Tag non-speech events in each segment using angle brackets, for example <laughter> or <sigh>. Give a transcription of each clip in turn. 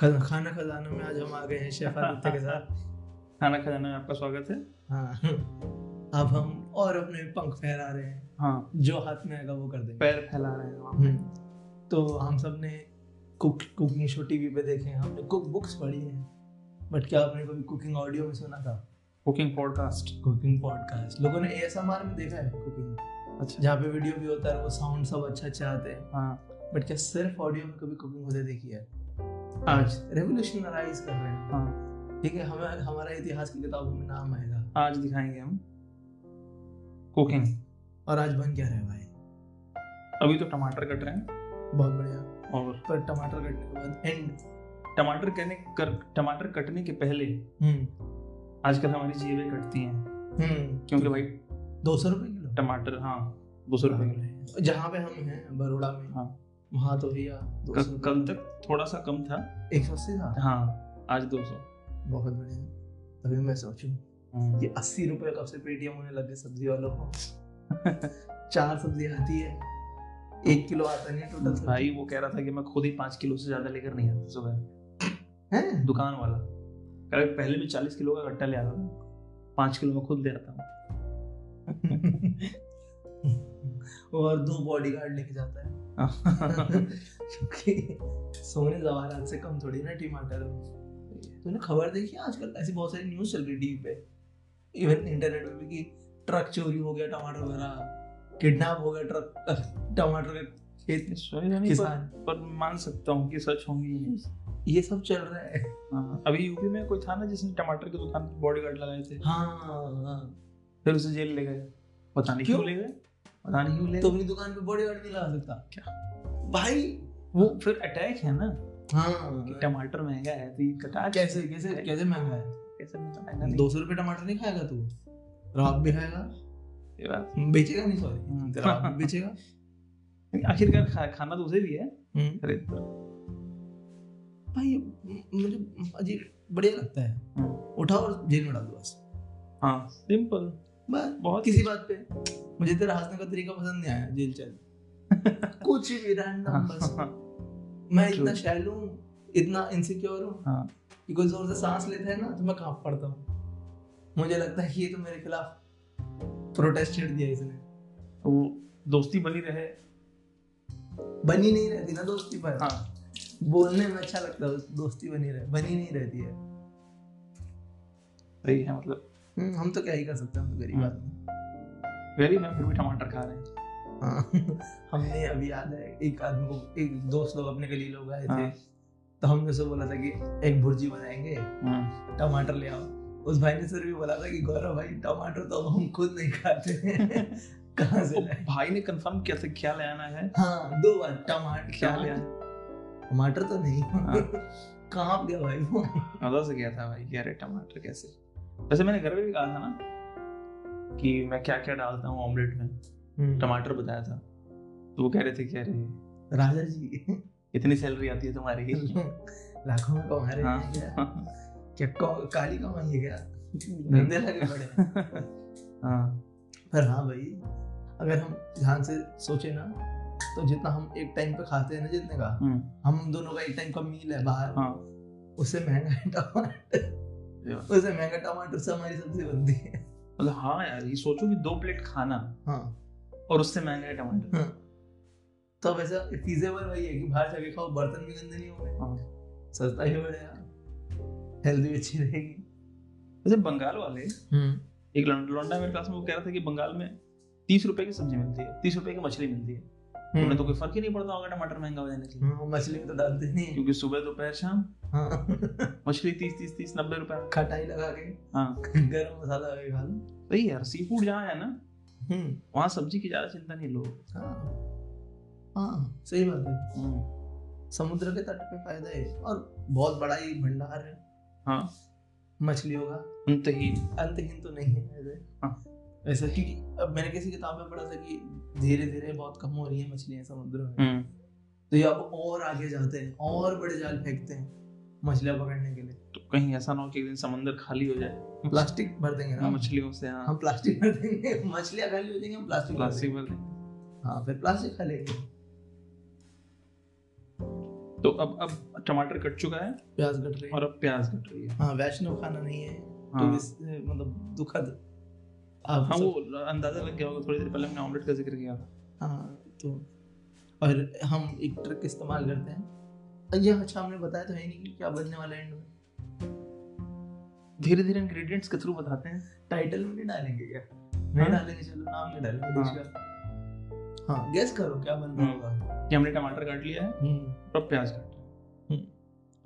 खाना खजाना में आज हम आ गए हैं शेफ आदित्य के साथ। खाना खजाना में आपका स्वागत है। हाँ अब हम और अपने पंख फहरा रहे हैं। हाँ। जो हाथ में आएगा वो कर देंगे। पैर फैला रहे हैं। हम्म। तो हम सबने कुक कुकिंग शो टीवी पे देखे हैं। हमने कुक बुक्स पढ़ी हैं। बट क्या आपने कभी कुकिंग ऑडियो में सुना था? Cooking podcast. Cooking podcast. लोगों ने एएसएमआर में देखा है कुकिंग? अच्छा। जहाँ पे वीडियो भी होता है वो साउंड सब अच्छा अच्छा आते हैं। हाँ। बट क्या सिर्फ़ ऑडियो में कभी कुकिंग होते देखी है? आज। रेवोल्यूशनराइज कर रहे हैं। हाँ। ठीक है हमें हमारा इतिहास की किताबों में नाम आएगा। आज दिखाएँगे हम। कुकिंग। और आज बन क्या रहा है भाई? अभी तो टमाटर कट रहे हैं। बहुत बढ़िया। और? पर टमाटर कटने के बाद एंड टमाटर करने कर टमाटर कटने के पहले हम्म। आजकल हमारी जेबें कटती हैं। हम्म। क्योंकि भाई दो सौ रुपये किलो? टमाटर हाँ दो सौ रुपये किलो। जहाँ पे हम हैं बड़ोड़ा में। हाँ। वहाँ तो भैया कल तक थोड़ा सा कम था। एक सौ अस्सी था हाँ आज दो सौ। बहुत बढ़िया। तभी मैं सोचूं ये अस्सी रुपए कब से पेटीएम होने लगे सब्ज़ी वालों को? <laughs> चार सब्ज़ी आती है एक किलो आता नहीं टोटल। भाई वो कह रहा था कि मैं खुद ही पाँच किलो से ज़्यादा लेकर नहीं आता सुबह। है? दुकान वाला। कह रहा पहले मैं चालीस किलो का गट्टा ले आता था। पाँच किलो मैं खुद ले आता हूँ। <laughs> और दो बॉडीगार्ड लेके जाता है। क्योंकि सोने जवाहरात से कम थोड़ी ना टमाटर तूने खबर देखी है आजकल? ऐसी बहुत सारी न्यूज़ चल रही टीवी पे। इवन इंटरनेट पे भी कि ट्रक चोरी हो गया टमाटर भरा किडनैप हो गया ट्रक टमाटर का खेत पर, किसान। पर मान सकता हूँ कि सच होंगी ये। सब चल रहा है। हाँ, अभी यूपी में कोई था ना जिसने टमाटर की दुकान पर बॉडीगार्ड लगाए थे? हाँ हाँ। फिर उसे जेल ले गए। पता नहीं क्यों? ले गए। पता नहीं क्यों ले तो अपनी दुकान पे बॉडीगार्ड नहीं लगा सकता क्या? भाई वो फिर अटैक है ना? कि हाँ टमाटर महँगा है तो ये कटा कैसे कैसे कैसे महँगा है? कैसे महँगा नहीं। दो सौ रुपए टमाटर नहीं खाएगा तू? रात भी खाएगा? ये बात। बेचेगा नहीं सॉरी हम्म। तेरा बेचेगा? <laughs> आखिरकार खा, खाना तो उसे भी है। हम्म। खरीद कर भाई मुझे अजीब बढ़िया लगता है। हम्म। उठाओ और जेल में डाल दो बस। हाँ सिंपल बस बहुत किसी बात पे। मुझे तेरा हंसने का तरीका पसंद नहीं आया जेल चल। <laughs> कुछ भी रैंडम बस। मैं इतना. शैल हूँ इतना इनसिक्योर हूँ हाँ। कि कोई ज़ोर से सांस लेता है ना तो मैं काँप पड़ता हूँ? मुझे लगता है ये तो मेरे खिलाफ प्रोटेस्ट छेड़ दिया इसने। वो दोस्ती बनी रहे। बनी नहीं रहती ना दोस्ती पर। हाँ। बोलने में अच्छा लगता है दोस्ती बनी रहे बनी नहीं रहती है। सही है मतलब। हम तो क्या ही कर सकते हैं हम तो गरीब आदमी। वेरी में फिर भी टमाटर खा रहे हैं। हाँ हमने अभी याद है एक आदमी को एक दोस्त लोग अपने गली लोग आए थे। हाँ। तो हमने उसे बोला था कि एक भुर्जी बनाएँगे हम्म, टमाटर ले आओ। उस भाई ने सर भी बोला था कि गौरव भाई टमाटर तो हम खुद नहीं खाते हैं। <laughs> कहाँ से लाए? भाई ने कंफर्म किया था क्या ले आना है। हाँ दो बार टमाटर क्या? ले आना टमाटर तो नहीं। हाँ। <laughs> कहाँ गया भाई वो? से गया था भाई कि अरे टमाटर कैसे? वैसे मैंने घर में भी कहा था ना कि मैं क्या क्या डालता हूँ ऑमलेट में। टमाटर बताया था। तो वो कह रहे थे कि अरे राजा जी इतनी सैलरी आती है तुम्हारी। <laughs> लाखों में कमा रहे हाँ हैं। क्या? काली कमाई है क्या? धंधे लगे पड़े हाँ। पर हाँ भाई अगर हम ध्यान से सोचे ना तो जितना हम एक टाइम पे खाते हैं ना जितने का हम्म, हम दोनों का एक टाइम का मील है बाहर। हाँ। उससे महँगा है टमाटर। ये महँगा टमाटर से हमारी सब्ज़ी बनती है। मतलब हाँ यार ये सोचो कि दो प्लेट खाना हाँ। और उससे महँगा है टमाटर। हाँ। तो वैसा फीजेबल वही है कि बाहर जाके खाओ बर्तन भी गंदे नहीं होंगे। हाँ। सस्ता ही पड़ेगा भी अच्छी रहेगी। वैसे बंगाल वाले एक लौंडा मेरे क्लास में वो कह रहा था कि बंगाल में तीस रुपए की सब्ज़ी मिलती है तीस रुपए की मछली मिलती है। उन्हें तो कोई फ़र्क ही नहीं पड़ता होगा टमाटर महँगा हो जाने से हम्म, मछली में तो डालते नहीं क्योंकि सुबह दोपहर शाम। हाँ। मछली तीस तीस तीस नब्बे रुपए। खटाई लगा के हाँ। गरम मसाला लगा के खा लो। सही यार सी फ़ूड जहाँ है ना हम्म, वहाँ सब्ज़ी की ज़्यादा चिंता नहीं लोग हाँ। हाँ सही बात है। समुद्र के तट पे फ़ायदा है। और बहुत बड़ा ही भंडार है। हाँ। मछलियों का। अंतहीन। अंतहीन तो नहीं है। हाँ। वैसे क्योंकि अब मैंने किसी किताब में पढ़ा था कि धीरे धीरे बहुत कम हो रही है मछलियाँ समुद्र में। हम्म, तो ये अब और आगे जाते हैं और बड़े जाल फेंकते हैं मछलियाँ पकड़ने के लिए। तो कहीं ऐसा ना हो कि एक दिन समंदर खाली हो जाए। प्लास्टिक भर देंगे ना। मछलियों से हाँ। हम प्लास्टिक भर देंगे। मछलियाँ खाली हो जाएँगी हम प्लास्टिक प्लास्टिक भर देंगे। हाँ फिर प्लास्टिक खा लेंगे। तो अब अब टमाटर कट चुका है। प्याज कट रही है। और अब प्याज कट रही है। हाँ वैष्णव खाना नहीं है। तो हाँ। इस मतलब दुखद आप हाँ वो अंदाज़ा लग गया होगा थोड़ी देर पहले हमने ऑमलेट का ज़िक्र किया। हाँ तो और हम एक ट्रिक इस्तेमाल करते हैं। ये अच्छा हमने बताया तो है नहीं कि क्या बनने वाला एंड में। धीरे धीरे इंग्रेडिएंट्स के थ्रू बताते हैं। टाइटल में नहीं डालेंगे क्या? नहीं हाँ? डालेंगे चलो नाम नहीं डालेंगे हाँ। गेस करो क्या बन रहा हम्म। होगा। कि हमने टमाटर काट लिया है हम्म। और प्याज काट रहे हैं।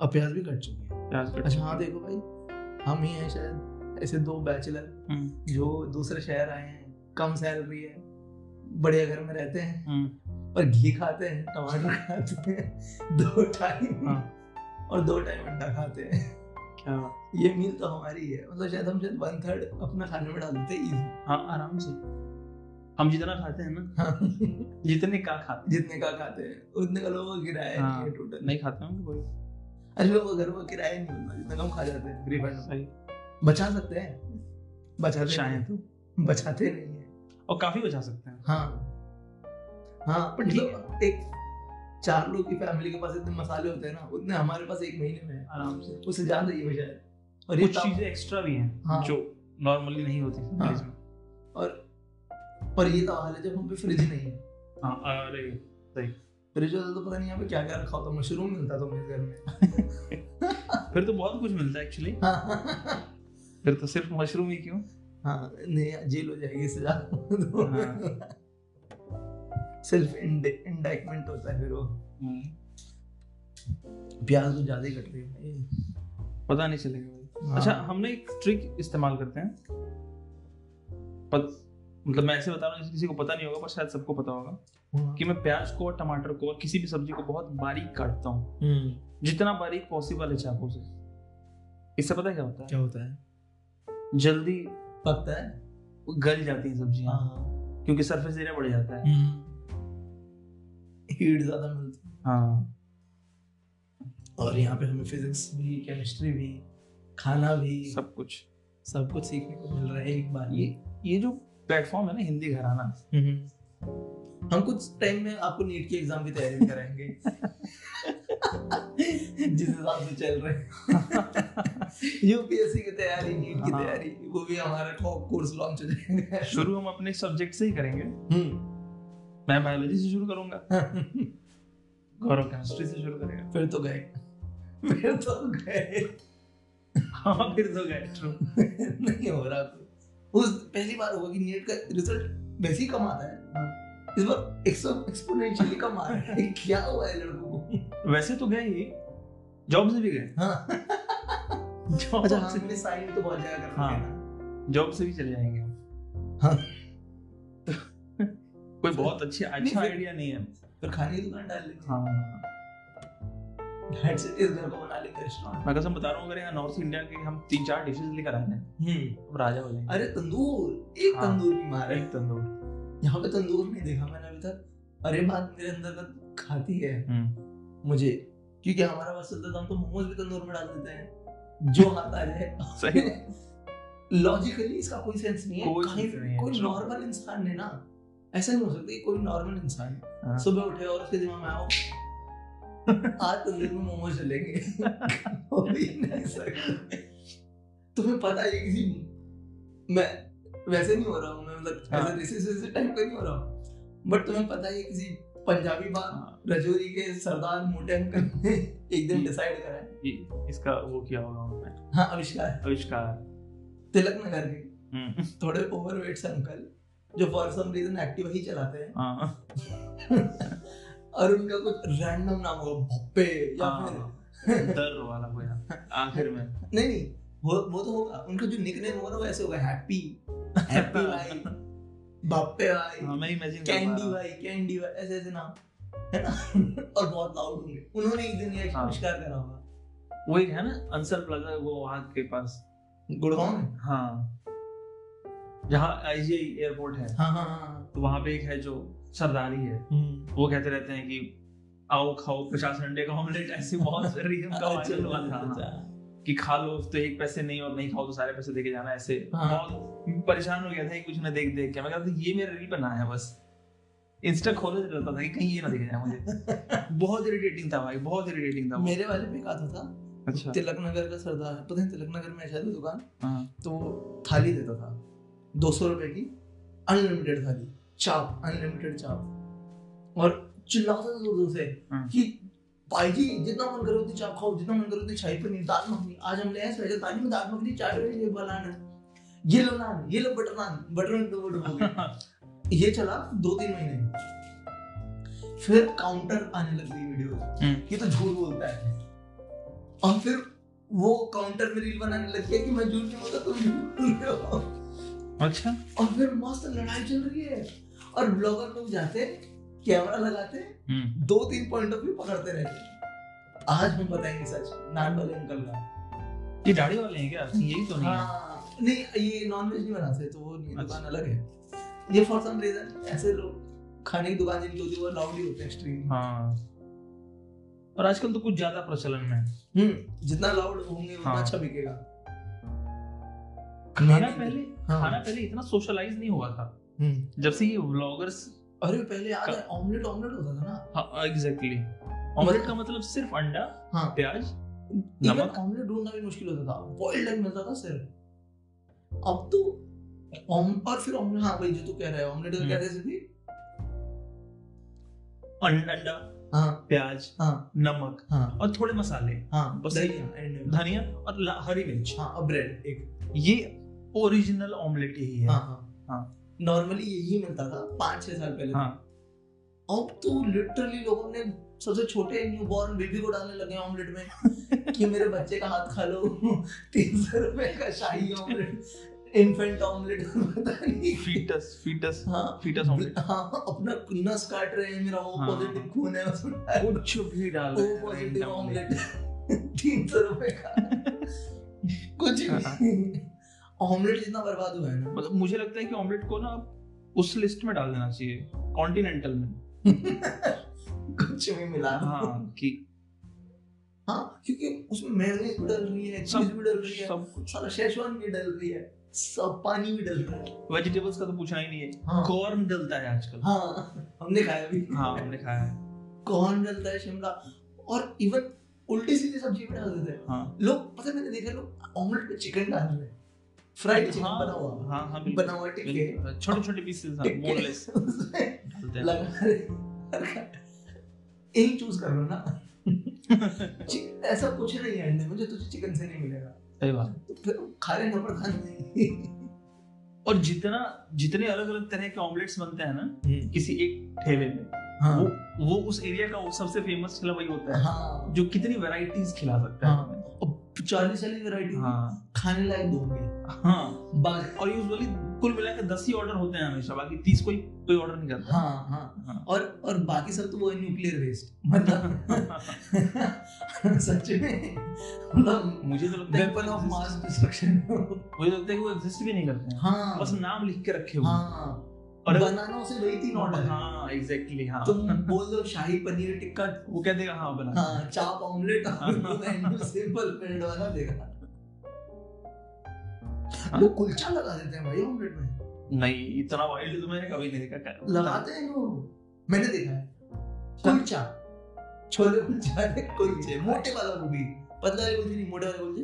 और प्याज भी कट चुकी है। प्याज कट अच्छा हाँ। देखो भाई हम ही हैं शायद। ऐसे दो बैचलर हम्म, जो दूसरे शहर आए हैं कम सैलरी है बढ़िया घर में रहते हैं हम्म, और घी खाते हैं टमाटर खाते हैं दो टाइम हाँ। और दो टाइम अंडा खाते हैं। क्या ये मील तो हमारी है मतलब शायद हम शायद वन थर्ड अपना खाने में डाल देते हैं हाँ आराम से। हम जितना खाते हैं ना easy। जितने का खाते जितने का खाते हैं उतने का लोगों का किराया हाँ। नहीं है। टोटल नहीं खाते होंगे कोई। अरे लोगों का घर का किराया नहीं होता जितना कम खा जाते हैं रिफंड बचा सकते हैं। बचाते शायद। बचाते नहीं है। और काफ़ी बचा सकते हैं। हाँ। हाँ पर ठीक मतलब एक चार लोग की फैमिली के पास इतने मसाले होते हैं ना उतने हमारे पास एक महीने में आराम से। उससे ज़्यादा ही है और ये चीज़ें एक्स्ट्रा भी हैं हाँ। जो नॉर्मली नहीं होती हाँ। में। और और ये तो हाल है जब हम पे फ्रिज नहीं है। हाँ अरे सही। फ्रिज होता तो पता नहीं यहाँ पे क्या क्या रखा होता मशरूम मिलता तो मेरे घर में। <laughs> फिर तो बहुत कुछ मिलता है एक्चुअली फिर तो सिर्फ़ मशरूम ही क्यों? हाँ नहीं जेल हो जाएगी ज़्यादा हाँ। सिर्फ़ इंडाइटमेंट होता है फिर वो। प्याज तो ज़्यादा ही कट रही है पता नहीं चलेगा हाँ। अच्छा हमने एक ट्रिक इस्तेमाल करते हैं। पत, मतलब मैं ऐसे बता रहा हूँ किसी को पता नहीं होगा पर शायद सबको पता होगा हाँ। कि मैं प्याज को और टमाटर को और किसी भी सब्ज़ी को बहुत बारीक काटता हूँ। हम्म, जितना बारीक पॉसिबल है चाकू से। इससे पता है क्या होता है? क्या होता है? जल्दी पकता है वो गल जाती हैं सब्ज़ियाँ। हाँ। क्योंकि सरफेस एरिया बढ़ जाता है। हीट ज़्यादा मिलती है। हाँ। और यहाँ पे हमें फिजिक्स भी केमिस्ट्री भी खाना भी सब कुछ। सब कुछ सीखने को मिल रहा है एक बार। ये ये जो प्लेटफॉर्म है ना हिंदी घराना। हम कुछ टाइम में आपको नीट की एग्ज़ाम की तैयारी कराएँगे। <laughs> जिस हिसाब से चल रहे यूपीएससी की तैयारी नीट की हाँ। तैयारी वो भी हमारा कोर्स लॉन्च हो जाएगा। शुरू हम अपने सब्जेक्ट से ही करेंगे। हम्म। मैं बायोलॉजी से शुरू करूँगा। गौरव केमिस्ट्री से शुरू करेगा। फिर तो गए। फिर तो गए। हाँ फिर तो गए। ट्रू नहीं हो रहा कुछ उस पहली बार होगा कि नीट का रिज़ल्ट वैसे ही कम आता है। इस बार एक्सपोनेंशियली कम आ रहा है। क्या हुआ है लड़कों वैसे तो गए ही जॉब से भी गए। हाँ। जॉब अच्छा से हमने साइन तो बहुत जगह कर हाँ। जॉब से भी चले जाएँगे हम। हाँ। <laughs> कोई बहुत अच्छी अच्छा आइडिया नहीं है। फिर खाने की दुकान डाल लेंगे हाँ। इस घर को बना रेस्टोरेंट मैं कसम बता रहा हूँ अगर यहाँ नॉर्थ इंडिया के हम तीन चार डिशेस लेकर आए हम्म। हम राजा हो जाएँगे। अरे तंदूर। एक हाँ। तंदूर की मार एक तंदूर। यहाँ पे तंदूर नहीं देखा मैंने अभी तक। अरे बात मेरे अंदर खाती है। हम्म। मुझे। क्योंकि हमारा बस चलता था हम तो मोमोज भी तंदूर में डाल देते हैं। जो हाथ आ जाए सही। लॉजिकली इसका कोई सेंस नहीं है। कोई कहीं कोई नॉर्मल इंसान ने ना ऐसा नहीं हो सकता कि कोई नॉर्मल इंसान हाँ। सुबह उठे और उसके दिमाग में आओ <laughs> आज तंदूर में मोमोज चलेंगे <laughs> ही तुम्हें पता है किसी मैं वैसे नहीं हो रहा हूँ मैं मतलब हाँ। ऐसे टाइप का नहीं हो रहा हूँ। बट तुम्हें पता है किसी पंजाबी बात हाँ, रजौरी के सरदार मोटे अंकल ने एक दिन डिसाइड करा। है ये- इसका वो किया होगा उन्होंने। हाँ आविष्कार। आविष्कार। तिलक नगर के। हम्म, थोड़े ओवरवेट से अंकल जो फॉर सम रीजन एक्टिव ही चलाते हैं। हाँ। <laughs> और उनका कुछ रैंडम नाम होगा भप्पे या हाँ, फिर डर वाला कोई आखिर में। नहीं नहीं वो वो तो होगा। उनका जो निकनेम होगा ना वो ऐसे होगा हैप्पी हैप्पी भाई बाप्पे भाई हाँ मैं इमेजिन कैंडी भाई कैंडी भाई ऐसे ऐसे नाम है ना? <laughs> और बहुत लाउड होंगे। उन्होंने एक दिन ये हाँ। आविष्कार करा होगा। वो एक है ना अंसर प्लाजा वो वहाँ के पास। गुड़गांव में? हाँ। जहाँ आईजीआई एयरपोर्ट है। हाँ हाँ हाँ। तो वहाँ पे एक है जो सरदारी है। हम्म। वो कहते रहते हैं कि आओ खाओ पचास अंडे का ऑमलेट ऐसी बहुत रीजन <laughs> का अच्छा, वायरल हुआ था। अच्छा। कि खा लो तो एक पैसे नहीं और नहीं खाओ तो सारे पैसे देके जाना ऐसे। हाँ। बहुत परेशान हो गया था कुछ ने देख देख के। मैं कहता था ये मेरा रील बना है बस। इंस्टा खोले रहता था कि कहीं ये ना दिख जाए मुझे। <laughs> बहुत इरिटेटिंग था भाई बहुत इरिटेटिंग था मेरे वाले पे आता था अच्छा। तिलक नगर का सरदार पता है तिलक नगर में शायद दुकान? हाँ। तो थाली देता था दो सौ रुपए की अनलिमिटेड थाली चाप अनलिमिटेड चाप। और चिल्लाता था ज़ोर ज़ोर से हाँ। कि भाई जी जितना मन करे उतनी चाप खाओ जितना मन करे उतनी शाही पनीर दाल मखनी। आज हमने ऐसे वैसे थाली में दाल मखनी चाय ये बनाना ये लो नान ये लो बटर नान बटर नान दो बटर ये चला दो तीन महीने। फिर काउंटर आने लग गई वीडियो हम्म। ये तो झूठ बोलता है। और फिर वो काउंटर में रील बनाने लग गया कि मैं झूठ नहीं बोलता तुम झूठ बोल रहे हो। अच्छा। और फिर मस्त लड़ाई चल रही है। और ब्लॉगर लोग जाते कैमरा लगाते हम्म। दो तीन पॉइंट ऑफ़ व्यू पकड़ते रहते आज हम बताएँगे सच नान वाले अंकल का। ये दाढ़ी वाले हैं क्या? यही तो नहीं हाँ, नहीं ये नॉन वेज नहीं बनाते तो वो नहीं दुकान अच्छा। अलग है। ये फॉर सम रीजन ऐसे लोग खाने की दुकान जिनकी होती है वो लाउड ही होते हैं एक्सट्रीम हाँ। और आजकल तो कुछ ज़्यादा प्रचलन में हम्म जितना लाउड होंगे उतना हाँ. अच्छा बिकेगा। खाना पहले हाँ. खाना पहले इतना सोशलाइज नहीं हुआ था। हम्म। जब से ये व्लॉगर्स अरे पहले याद है। ऑमलेट ऑमलेट होता था ना। हाँ एग्जैक्टली ऑमलेट का मतलब सिर्फ़ अंडा हाँ। प्याज नमक। ऑमलेट ढूंढना भी मुश्किल होता था। बॉइल्ड एग मिलता था सिर्फ़। अब तो ऑम और फिर ऑमलेट हाँ भाई जो तू कह रहा है ऑमलेट का क्या रेसिपी अंडा हाँ। प्याज हाँ। नमक हाँ। और थोड़े मसाले। हाँ बस धनिया और हरी मिर्च। हाँ और ब्रेड एक। ये ओरिजिनल ऑमलेट ही है। हाँ हाँ। हाँ। नॉर्मली यही मिलता था पाँच छह साल पहले हाँ। अब तो लिटरली लोगों ने सबसे छोटे न्यू बॉर्न बेबी को डालने लगे ऑमलेट में <laughs> कि मेरे बच्चे का हाथ खा लो तीन सौ रुपए का शाही ऑमलेट इन्फेंट ऑमलेट पता नहीं। फीटस फीटस हाँ। फीटस ऑमलेट हाँ अपना नस काट रहे हैं मेरा पॉजिटिव हाँ। खून है उसमें कुछ भी डाल वो पॉजिटिव ऑमलेट <laughs> तीन सौ रुपए का। कुछ भी। ऑमलेट। जितना बर्बाद हुआ है ना। मतलब मुझे लगता है कि ऑमलेट को ना उस लिस्ट में डाल देना चाहिए कॉन्टिनेंटल में। <laughs> कुछ भी मिला। हाँ कि हाँ क्योंकि उसमें मेयोनीज भी डल रही है चीज़ भी डल रही है सब कुछ। सारा शेजवान भी डल रही है सब पानी भी डलता है। वेजिटेबल्स का तो पूछना ही नहीं है। हाँ. कॉर्न डलता है आजकल। हाँ हमने खाया भी। हाँ हमने खाया है। कॉर्न डलता है शिमला। और इवन उल्टी सीधी सब्ज़ी भी डाल देते हैं। हाँ. लोग पता मैंने देखा लोग ऑमलेट पे चिकन डाल रहे हैं। फ्राइड चिकन हाँ, बना हुआ हाँ हाँ बना हुआ टिक्के छोटे छोटे पीसेस हाँ बोनलेस <laughs> लगा यही चूज़ कर लो ना? <laughs> ऐसा कुछ नहीं है अंडे में जो तुझे चिकन से नहीं मिलेगा। सही बात। तो फिर खा लेना पड़ता नहीं। और जितना जितने अलग अलग तरह के ऑमलेट्स बनते हैं ना हम्म। किसी एक ठेले में हाँ। वो वो उस एरिया का वो सबसे फ़ेमस ठेला वही होता है हाँ। जो कितनी वैरायटीज खिला सकता है। हाँ। चालीस चालीस वेराइटी हाँ। खाने लायक दोगे हाँ। और यूजुअली कुल मिलाकर दस ही ऑर्डर होते हैं हमेशा बाकी तीस कोई कोई ऑर्डर नहीं करता। हाँ, हाँ। हाँ। और और बाकी सब तो वो है न्यूक्लियर वेस्ट मतलब <laughs> सच में मतलब मुझे तो लगता है वेपन ऑफ़ मास डिस्ट्रक्शन मुझे लगता है कि वो एग्जिस्ट भी नहीं करते हैं। हाँ। बस नाम लिख के रखे हुए हाँ। और बनाना से वही तीन ऑर्डर हाँ। एग्जैक्टली हाँ। तुम बोल दो शाही पनीर टिक्का वो क्या देगा हाँ बना। हाँ चाप ऑमलेट सिंपल ब्रेड वाला देगा हाँ? वो कुलचा लगा देते हैं भाई ऑमलेट में। नहीं इतना वाइल्ड तो मैंने कभी नहीं देखा। लगाते हैं लोग। मैंने देखा है। कुलचा। छोले कुलचा कुलचे मोटे वाला वो भी। पतला वाले कुलचे नहीं मोटे वाले कुलचे?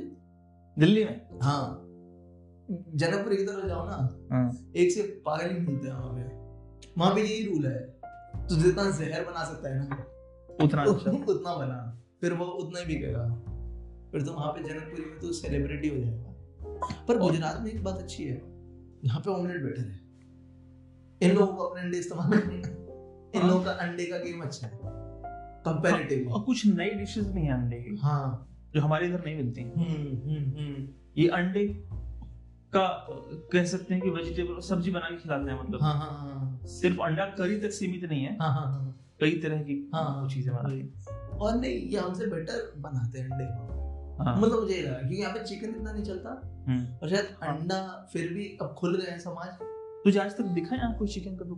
दिल्ली में? हाँ। जनकपुर की तरफ़ जाओ ना हाँ। एक से पागल ही मिलते हैं वहाँ पे। वहाँ पे यही रूल है। तो जितना जहर बना सकता है ना उतना <laughs> अच्छा। उतना बना। फिर वो उतना ही बिकेगा। फिर तो वहाँ पे जनकपुरी में तो सेलिब्रिटी हो जाएगा। पर गुजरात में एक बात अच्छी है। यहाँ पे ऑमलेट बेटर है। इन लोगों को अपने अंडे इस्तेमाल करने इन लोगों का अंडे का गेम अच्छा है। कंपैरेटिवली और कुछ नई डिशेस भी हैं अंडे की। हाँ। जो हमारे इधर नहीं मिलती हम्म हम्म हम्म। ये अंडे का कह सकते हैं कि वेजिटेबल सब्ज़ी बना के खिलाते हैं मतलब। हाँ, हाँ, हाँ, सिर्फ़ अंडा करी तक सीमित नहीं है। हाँ, हाँ, हाँ, कई तरह की हाँ, हाँ, चीज़ें बनाते और नहीं ये हमसे बेटर बनाते हैं अंडे। हाँ, मतलब मुझे लगा क्योंकि यहाँ पे चिकन इतना नहीं चलता। हम्म। और शायद हाँ, अंडा फिर भी अब खुल गए हैं समाज। तुझे आज तक दिखा यहाँ कोई चिकन का तो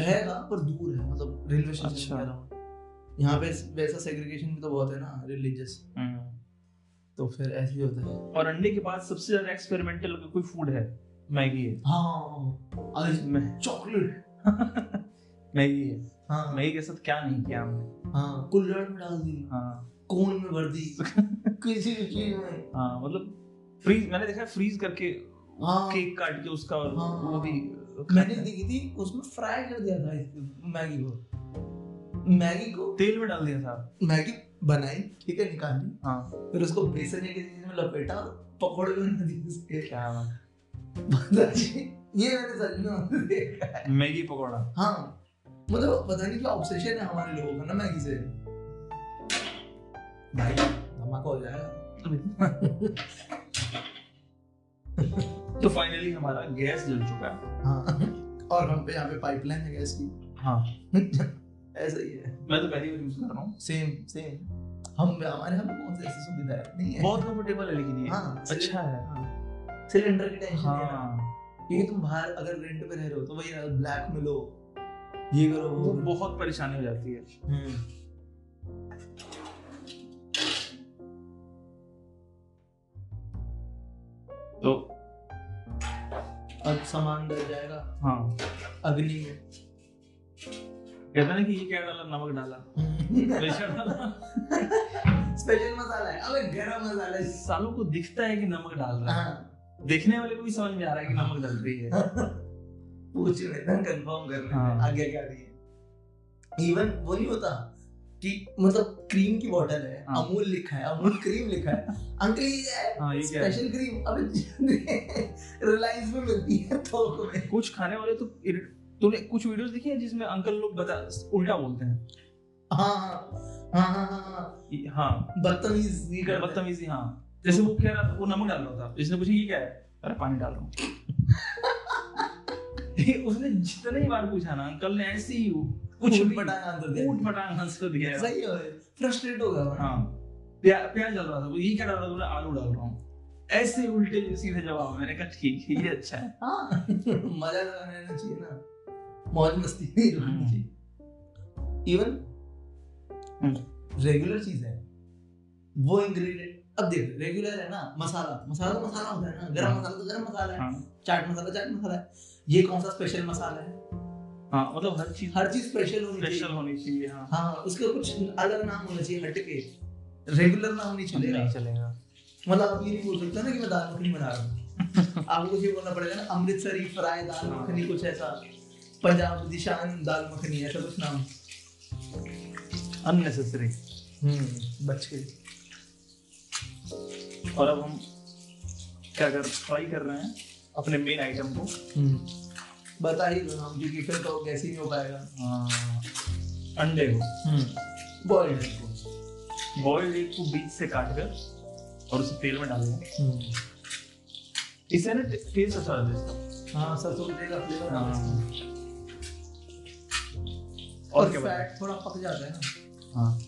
है ना पर दूर है मतलब रेलवे स्टेशन अच्छा। यहाँ पे वैसा सेग्रीगेशन भी तो बहुत है ना रिलीजियस तो फिर ऐसे ही होता है। और अंडे के बाद सबसे ज़्यादा एक्सपेरिमेंटल कोई फ़ूड है मैगी है। हाँ में चॉकलेट <laughs> मैगी है। हाँ। मैगी के साथ क्या नहीं किया हमने। हाँ कुल्हड़ में डाल दी। हाँ। कोन में भर दी। <laughs> किसी भी चीज़ में। हाँ मतलब फ्रीज मैंने देखा फ्रीज करके हाँ। केक काट के उसका और हाँ, वो भी मैंने देखी थी उसमें फ्राई कर दिया था मैगी को। मैगी को तेल में डाल दिया था। मैगी बनाई ठीक है निकाली। हाँ। फिर उसको बेसन किसी चीज़ में लपेटा पकौड़े बना दिए क्या ये मैंने सच में देखा है। मैगी पकौड़ा। हाँ। मतलब पता नहीं क्या ऑब्सेशन है हमारे लोगों का ना मैगी से। भाई धमाका हो जाएगा। तो फाइनली हमारा गैस जल चुका है। हाँ। और हम पे यहाँ पे पाइपलाइन है गैस की। हाँ। <laughs> ऐसा ही है। मैं तो पहली बार यूज़ कर रहा हूँ। सेम सेम हम हमारे यहाँ कौन सी ऐसी सुविधा है। नहीं है। बहुत कंफर्टेबल है लेकिन ये। हाँ अच्छा है। हाँ। सिलेंडर की टेंशन हाँ क्योंकि तुम बाहर अगर रेंट पे रह रहे हो तो वही ब्लैक में लो ये करो वो बहुत परेशानी हो जाती है। हम्म। तो अब सामान डर जाएगा। हाँ। अग्नि में कहता ना कि ये क्या डाला? नमक डाला। स्पेशल मसाला है अबे गरम मसाला है। सालों को दिखता है कि नमक डाल रहा है। हाँ। देखने वाले को भी समझ में आ रहा है कि नमक डल रही है। पूछ रहे थे कंफर्म कर रहे हैं। आगे क्या रही है इवन वो नहीं होता कि मतलब क्रीम की बोतल है हाँ. अमूल लिखा है अमूल क्रीम लिखा है। अंकल ये है हाँ, ये स्पेशल क्रीम अबे रिलायंस में मिलती है तो। में कुछ खाने वाले तो तूने कुछ वीडियोस देखी है जिसमें अंकल लोग बता उल्टा बोलते हैं? हाँ हाँ हाँ हाँ हाँ हाँ। बदतमीजी बदतमीजी हाँ। जैसे वो कह रहा था वो नमक डाल रहा था। इसने पूछा ये क्या है? अरे पानी डाल रहा हूँ। <laughs> उसने जितने बार पूछा ना अंकल ने ऐसे ही कुछ पटांग आंसर दिया। ऊट पटांग आंसर दिया सही है। फ्रस्ट्रेट हो गया हाँ। प्याज डाल रहा था वो ये क्या डाल रहा था? आलू डाल रहा हूँ। ऐसे उल्टे सीधे जवाब मैंने कहा ठीक है ये अच्छा है। हाँ। <laughs> मज़ा रहना चाहिए ना। मौज मस्ती नहीं हम्म। चाहिए। इवन रेगुलर चीज़ है वो इंग्रेडिएंट अब देख रेगुलर है ना मसाला मसाला तो मसाला होता है ना गरम। मसाला तो गरम मसाला है हाँ। चाट मसाला चाट मसाला है ये कौन सा स्पेशल मसाला है? हाँ मतलब हर चीज़ हर चीज़ स्पेशल होनी चाहिए। स्पेशल होनी चाहिए हाँ। हाँ उसका कुछ अलग नाम होना चाहिए हटके। रेगुलर नाम नहीं चलेगा। नहीं चलेगा। मतलब आप ये नहीं बोल सकते ना कि मैं दाल मखनी बना रहा हूँ। <laughs> आपको कुछ ये बोलना पड़ेगा ना अमृतसरी फ्राई दाल हाँ। मखनी कुछ ऐसा। पंजाब दिशान दाल मखनी ऐसा कुछ नाम अननेसेसरी हम्म बच के और अब हम क्या कर फ्राई कर रहे हैं अपने मेन आइटम को। हम्म। बता ही दो नाम क्योंकि फिर तो कैसे नहीं हो पाएगा। हाँ। अंडे को। बॉइल्ड एग को। बॉइल्ड एग को बीच से काट कर और उसे तेल में डालना हम्म। इससे ना टेस्ट अच्छा आता है। हाँ सरसों तेल का फ्लेवर हाँ। और क्या फैट थोड़ा पक जाता है ना। हाँ।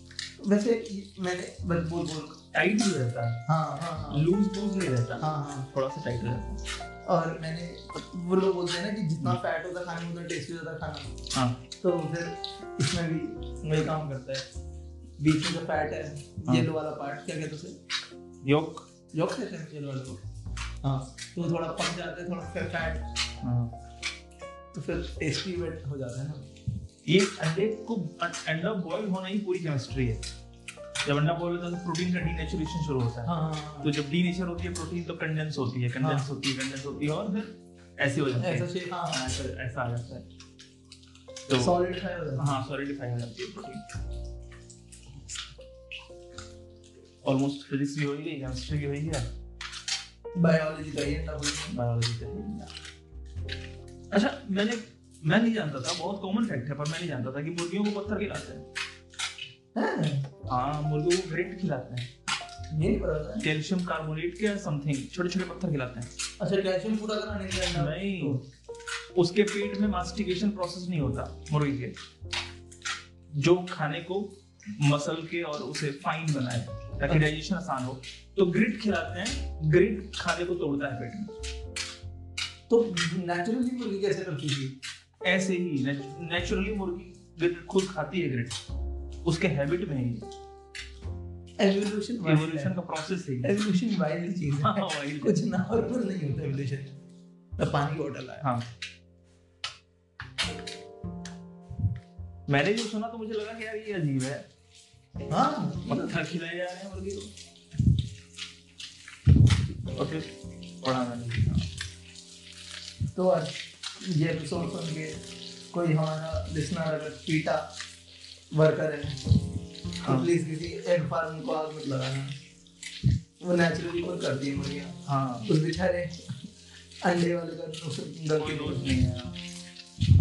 वैसे मैंने बस बोल बोल टाइट भी रहता। है हाँ हाँ। हाँ लूज लूज नहीं रहता। हाँ हाँ। थोड़ा सा टाइट रहता। है और मैंने वो लोग बोलते हैं ना कि जितना फैट होता खाने में उतना टेस्टी होता खाना हाँ। तो फिर इसमें भी वही काम करता है। बीच में जो फैट है हाँ. येलो वाला पार्ट क्या कहते उसे? योक योक कहते हैं येलो वाले को हाँ। तो थोड़ा पक जाता है थोड़ा फैट हाँ। तो फिर टेस्टी वेट हो जाता है ना। ये अंडे को अंडा बॉईल होना ही पूरी केमिस्ट्री है। जब अंडा बॉईल होता है तो प्रोटीन का डीनेचुरेशन शुरू होता है। हाँ, हाँ, हाँ, तो जब डीनेचर होती है प्रोटीन तो कंडेंस होती है कंडेंस हाँ, होती है कंडेंस होती है और फिर ऐसे हो जाता है। ऐसा शेप हाँ, हाँ ऐसा आ जाता है। तो सॉलिडिफाई हो जाता है। हाँ सॉलिडिफाई हो जाती है प्रोटीन ऑलमोस्ट फिजिक्स भी हो गई केमिस्ट्री भी हो गई बायोलॉजी का ही है बायोलॉजी का अच्छा मैंने मैं नहीं जानता था बहुत कॉमन फैक्ट है पर मैं नहीं जानता था कि मुर्गियों को पत्थर खिलाते हैं। हाँ? मुर्गों को ग्रेट खिलाते हैं। कैल्शियम कार्बोनेट के समथिंग छोटे छोटे पत्थर खिलाते हैं। अच्छा कैल्शियम पूरा करना नहीं नहीं। तो। उसके पेट में मास्टिकेशन प्रोसेस नहीं होता मुर्गी के। जो खाने को मसल के और उसे फाइन बनाए ताकि डाइजेशन अच्छा। आसान हो तो ग्रिट खिलाते हैं। ग्रिट खाने को तोड़ता है पेट में। तो नेचुरली मुर्गी कैसे करती थी? ऐसे ही नेचुरली मुर्गी ग्रिट खुद खाती है ग्रिट उसके हैबिट में ही एवोल्यूशन एवोल्यूशन का प्रोसेस है एवोल्यूशन वाइल्ड चीज़ है। हाँ वाइल्ड कुछ नॉर्मल नहीं होता एवोल्यूशन मैं पानी की बोतल आया। हाँ। मैंने जो सुना तो मुझे लगा कि यार ये अजीब है। हाँ। मतलब थक खिलाए जा रहे हैं मुर्गी को। और फिर पढ़ा मैंने तो आज ये एपिसोड सुन के कोई हमारा लिसनर अगर पीटा वर्कर है हाँ। तो हाँ। प्लीज़ किसी एग फार्म को आग मत लगाना। वो नेचुरली खुद करती है मुर्गियाँ। हाँ। उस बेचारे अंडे वाले का गलती नहीं है।